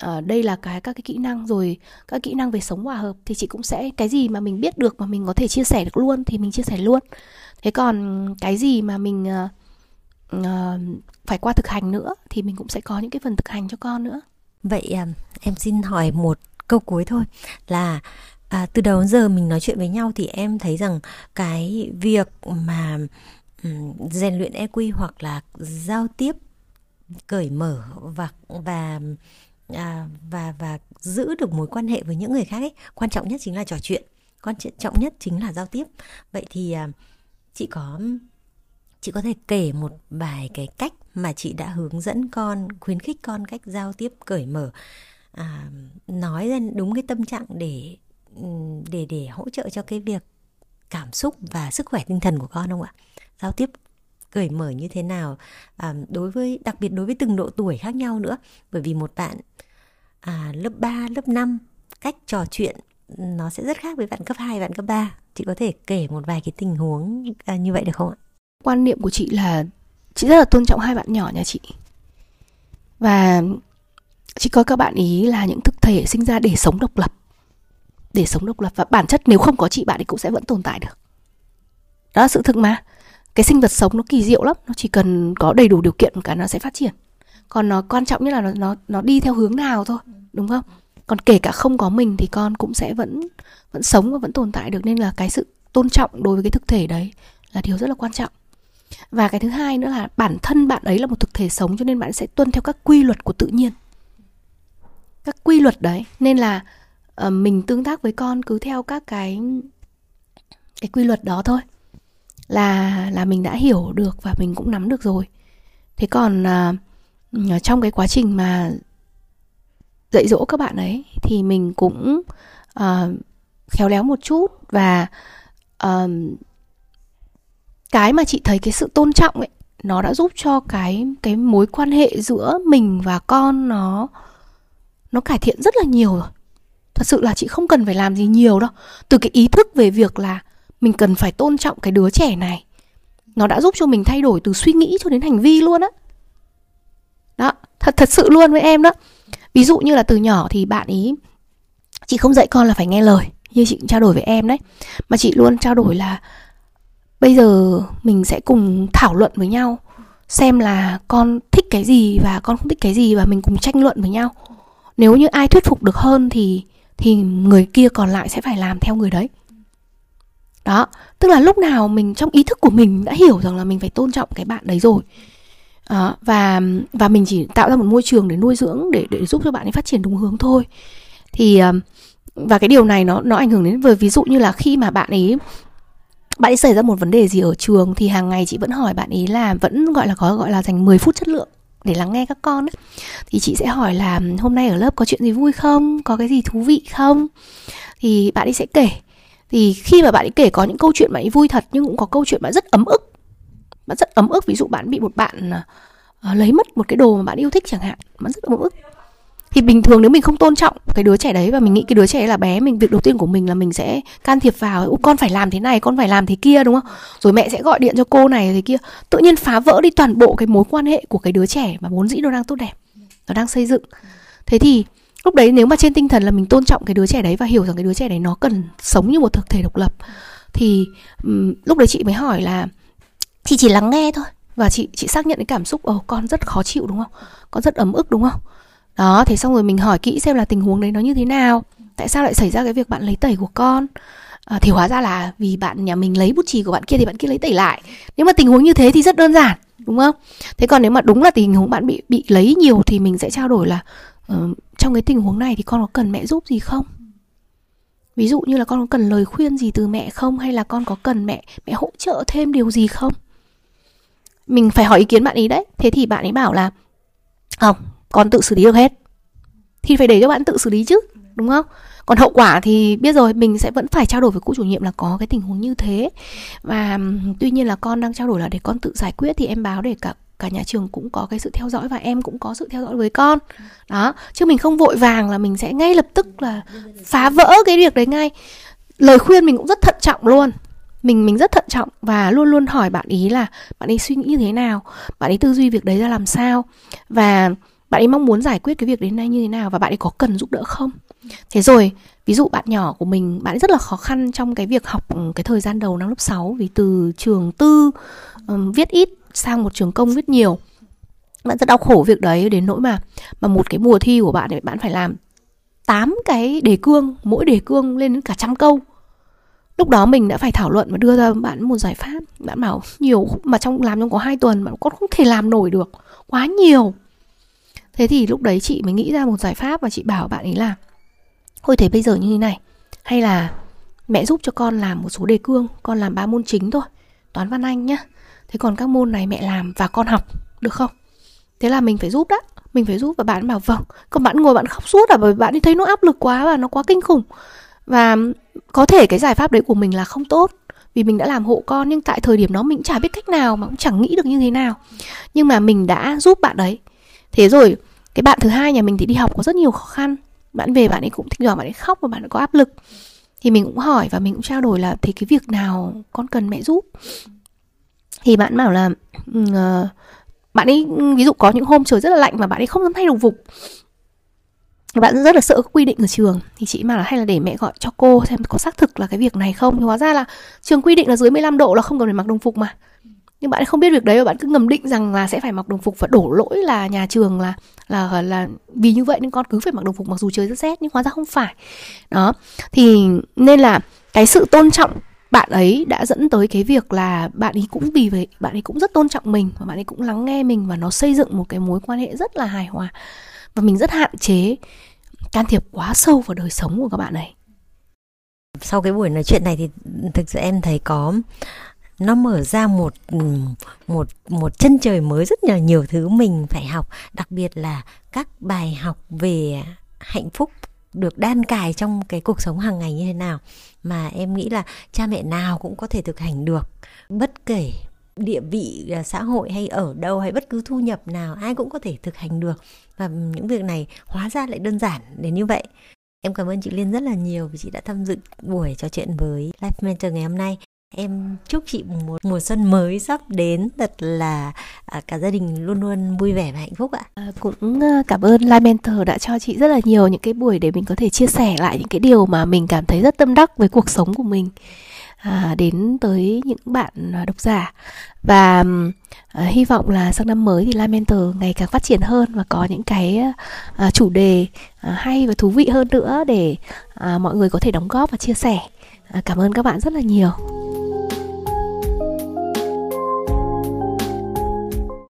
Speaker 2: uh, đây là cái các cái kỹ năng rồi các kỹ năng về sống hòa hợp thì chị cũng sẽ cái gì mà mình biết được mà mình có thể chia sẻ được luôn thì mình chia sẻ luôn. Thế còn cái gì mà mình uh, uh, phải qua thực hành nữa thì mình cũng sẽ có những cái phần thực hành cho con nữa.
Speaker 1: Vậy uh, em xin hỏi một câu cuối thôi là à, từ đầu đến giờ mình nói chuyện với nhau thì em thấy rằng cái việc mà um, rèn luyện EQ hoặc là giao tiếp cởi mở và và à, và và giữ được mối quan hệ với những người khác ấy quan trọng nhất chính là trò chuyện. Quan trọng nhất chính là giao tiếp. Vậy thì à, chị có chị có thể kể một vài cái cách mà chị đã hướng dẫn con khuyến khích con cách giao tiếp cởi mở à, nói ra đúng cái tâm trạng để để để hỗ trợ cho cái việc cảm xúc và sức khỏe tinh thần của con không ạ? Giao tiếp cởi mở như thế nào à, đối với đặc biệt đối với từng độ tuổi khác nhau nữa. Bởi vì một bạn à, lớp 3, lớp 5 cách trò chuyện nó sẽ rất khác với bạn cấp 2, bạn cấp 3 chị có thể kể một vài cái tình huống à, như vậy được không ạ?
Speaker 2: Quan niệm của chị là chị rất là tôn trọng hai bạn nhỏ nhà chị. Và chị coi các bạn ý là những thực thể sinh ra để sống độc lập để sống độc lập. Và bản chất nếu không có chị bạn ấy cũng sẽ vẫn tồn tại được. Đó là sự thực mà cái sinh vật sống nó kỳ diệu lắm nó chỉ cần có đầy đủ điều kiện cả nó sẽ phát triển. Còn nó quan trọng nhất là nó nó nó đi theo hướng nào thôi đúng không? Còn kể cả không có mình thì con cũng sẽ vẫn vẫn sống và vẫn tồn tại được nên là cái sự tôn trọng đối với cái thực thể đấy là điều rất là quan trọng. Và cái thứ hai nữa là bản thân bạn ấy là một thực thể sống cho nên bạn sẽ tuân theo các quy luật của tự nhiên. Các quy luật đấy nên là uh, mình tương tác với con cứ theo các cái cái quy luật đó thôi là là mình đã hiểu được và mình cũng nắm được rồi. Thế còn uh, trong cái quá trình mà dạy dỗ các bạn ấy thì mình cũng uh, khéo léo một chút và uh, cái mà chị thấy cái sự tôn trọng ấy nó đã giúp cho cái cái mối quan hệ giữa mình và con nó nó cải thiện rất là nhiều rồi. Thật sự là chị không cần phải làm gì nhiều đâu. Từ cái ý thức về việc là mình cần phải tôn trọng cái đứa trẻ này. Nó đã giúp cho mình thay đổi từ suy nghĩ cho đến hành vi luôn á. Đó, thật thật sự luôn với em đó. Ví dụ như là từ nhỏ thì bạn ý, chị không dạy con là phải nghe lời, như chị trao đổi với em đấy. Mà chị luôn trao đổi là bây giờ mình sẽ cùng thảo luận với nhau, xem là con thích cái gì và con không thích cái gì và mình cùng tranh luận với nhau. Nếu như ai thuyết phục được hơn thì thì người kia còn lại sẽ phải làm theo người đấy đó tức là lúc nào mình trong ý thức của mình đã hiểu rằng là mình phải tôn trọng cái bạn đấy rồi. À, và và mình chỉ tạo ra một môi trường để nuôi dưỡng để để giúp cho bạn ấy phát triển đúng hướng thôi. Thì ờ, và cái điều này nó nó ảnh hưởng đến về ví dụ như là khi mà bạn ấy bạn ấy xảy ra một vấn đề gì ở trường thì hàng ngày chị vẫn hỏi bạn ấy là vẫn gọi là có gọi là dành 10 phút chất lượng để lắng nghe các con ấy. thì chị sẽ hỏi là hôm nay ở lớp có chuyện gì vui không? Có cái gì thú vị không? Thì bạn ấy sẽ kể thì khi mà bạn ấy kể có những câu chuyện bạn ấy vui thật nhưng cũng có câu chuyện bạn rất ấm ức. Bạn rất ấm ức ví dụ bạn bị một bạn uh, lấy mất một cái đồ mà bạn yêu thích chẳng hạn bạn rất ấm ức. Thì bình thường nếu mình không tôn trọng cái đứa trẻ đấy và mình nghĩ cái đứa trẻ là bé mình việc đầu tiên của mình là mình sẽ can thiệp vào con phải làm thế này con phải làm thế kia đúng không? Rồi mẹ sẽ gọi điện cho cô này thế kia. Tự nhiên phá vỡ đi toàn bộ cái mối quan hệ của cái đứa trẻ mà vốn dĩ nó đang tốt đẹp nó đang xây dựng. Thế thì lúc đấy nếu mà trên tinh thần là mình tôn trọng cái đứa trẻ đấy và hiểu rằng cái đứa trẻ đấy nó cần sống như một thực thể độc lập thì um, lúc đấy chị mới hỏi là chị chỉ lắng nghe thôi. Và chị chị xác nhận cái cảm xúc ồ con rất khó chịu đúng không? Con rất ấm ức đúng không? Đó thế xong rồi mình hỏi kỹ xem là tình huống đấy nó như thế nào tại sao lại xảy ra cái việc bạn lấy tẩy của con. À, thì hóa ra là vì bạn nhà mình lấy bút chì của bạn kia thì bạn kia lấy tẩy lại. Nếu mà tình huống như thế thì rất đơn giản đúng không? Thế còn nếu mà đúng là tình huống bạn bị bị lấy nhiều thì mình sẽ trao đổi là uh, trong cái tình huống này thì con có cần mẹ giúp gì không? Ví dụ như là con có cần lời khuyên gì từ mẹ không? Hay là con có cần mẹ mẹ hỗ trợ thêm điều gì không? Mình phải hỏi ý kiến bạn ấy đấy. Thế thì bạn ấy bảo là không con tự xử lý được hết. Thì phải để cho bạn tự xử lý chứ đúng không? Còn hậu quả thì biết rồi mình sẽ vẫn phải trao đổi với cô chủ nhiệm là có cái tình huống như thế. Và tuy nhiên là con đang trao đổi là để con tự giải quyết thì em báo để cả cả nhà trường cũng có cái sự theo dõi và em cũng có sự theo dõi với con. Đó chứ mình không vội vàng là mình sẽ ngay lập tức là phá vỡ cái việc đấy ngay. Lời khuyên mình cũng rất thận trọng luôn. Mình mình rất thận trọng và luôn luôn hỏi bạn ý là bạn ấy suy nghĩ như thế nào? Bạn ấy tư duy việc đấy ra làm sao? Và bạn ấy mong muốn giải quyết cái việc đến nay như thế nào? Và bạn ấy có cần giúp đỡ không? Thế rồi ví dụ bạn nhỏ của mình bạn ấy rất là khó khăn trong cái việc học ừ, cái thời gian đầu năm lớp 6 vì từ trường tư um, viết ít sang một trường công rất nhiều. Bạn rất đau khổ việc đấy, đến nỗi mà mà một cái mùa thi của bạn thì bạn phải làm 8 cái đề cương, mỗi đề cương lên đến cả trăm câu. Lúc đó mình đã phải thảo luận và đưa ra, bạn một giải pháp. Bạn bảo, nhiều, mà trong, làm trong có hai tuần, bạn con không thể làm nổi được, quá nhiều. Thế thì lúc đấy chị mới nghĩ ra một giải pháp và chị bảo bạn ấy là thôi thế bây giờ như thế này, hay là mẹ giúp cho con làm một số đề cương, con làm ba môn chính thôi, toán văn anh nhá thế còn các môn này mẹ làm và con học, được không? Thế là mình phải giúp đó mình phải giúp và bạn bảo vâng còn bạn ngồi bạn khóc suốt à bởi bạn thấy nó áp lực quá và nó quá kinh khủng. Và có thể cái giải pháp đấy của mình là không tốt, vì mình đã làm hộ con nhưng tại thời điểm đó mình chả biết cách nào mà cũng chẳng nghĩ được như thế nào. Nhưng mà mình đã giúp bạn đấy thế rồi, cái bạn thứ hai nhà mình thì đi học có rất nhiều khó khăn. Bạn về bạn ấy cũng thỉnh thoảng bạn ấy khóc và bạn ấy có áp lực. Thì mình cũng hỏi và mình cũng trao đổi là thế cái việc nào con cần mẹ giúp? Thì bạn bảo là uh, bạn ấy ừ, ví dụ có những hôm trời rất là lạnh mà bạn ấy không dám thay đồng phục. Bạn rất là sợ quy định ở trường. Thì chị bảo là hay là để mẹ gọi cho cô xem có xác thực là cái việc này không. Thì hóa ra là trường quy định là dưới 15 độ là không cần phải mặc đồng phục mà. Nhưng bạn không biết việc đấy và bạn cứ ngầm định rằng là sẽ phải mặc đồng phục và đổ lỗi là nhà trường là là là vì như vậy nên con cứ phải mặc đồng phục mặc dù trời rất rét nhưng hóa ra không phải. Đó. Thì nên là cái sự tôn trọng bạn ấy đã dẫn tới cái việc là bạn ấy cũng vì vậy, bạn ấy cũng rất tôn trọng mình và bạn ấy cũng lắng nghe mình và nó xây dựng một cái mối quan hệ rất là hài hòa. Và mình rất hạn chế can thiệp quá sâu vào đời sống của các bạn ấy.
Speaker 1: Sau cái buổi nói chuyện này thì thực sự em thấy có, nó mở ra một một một chân trời mới rất là nhiều thứ mình phải học. Đặc biệt là các bài học về hạnh phúc được đan cài trong cái cuộc sống hàng ngày như thế nào mà em nghĩ là cha mẹ nào cũng có thể thực hành được. Bất kể địa vị à, xã hội hay ở đâu hay bất cứ thu nhập nào, ai cũng có thể thực hành được. Và những việc này hóa ra lại đơn giản đến như vậy. Em cảm ơn chị Liên rất là nhiều vì chị đã tham dự buổi trò chuyện với Life Mentor ngày hôm nay em chúc chị một mùa xuân mới sắp đến. Thật là à, cả gia đình luôn luôn vui vẻ và hạnh phúc ạ.
Speaker 2: À, cũng ờ, cảm ơn Live Mentor đã cho chị rất là nhiều những cái buổi để mình có thể chia sẻ lại những cái điều mà mình cảm thấy rất tâm đắc với cuộc sống của mình à, đến tới những bạn à, độc giả. Và à, hy vọng là sang năm mới thì La Mentor ngày càng phát triển hơn và có những cái à, chủ đề à, hay và thú vị hơn nữa để à, mọi người có thể đóng góp và chia sẻ. À, cảm ơn các bạn rất là nhiều.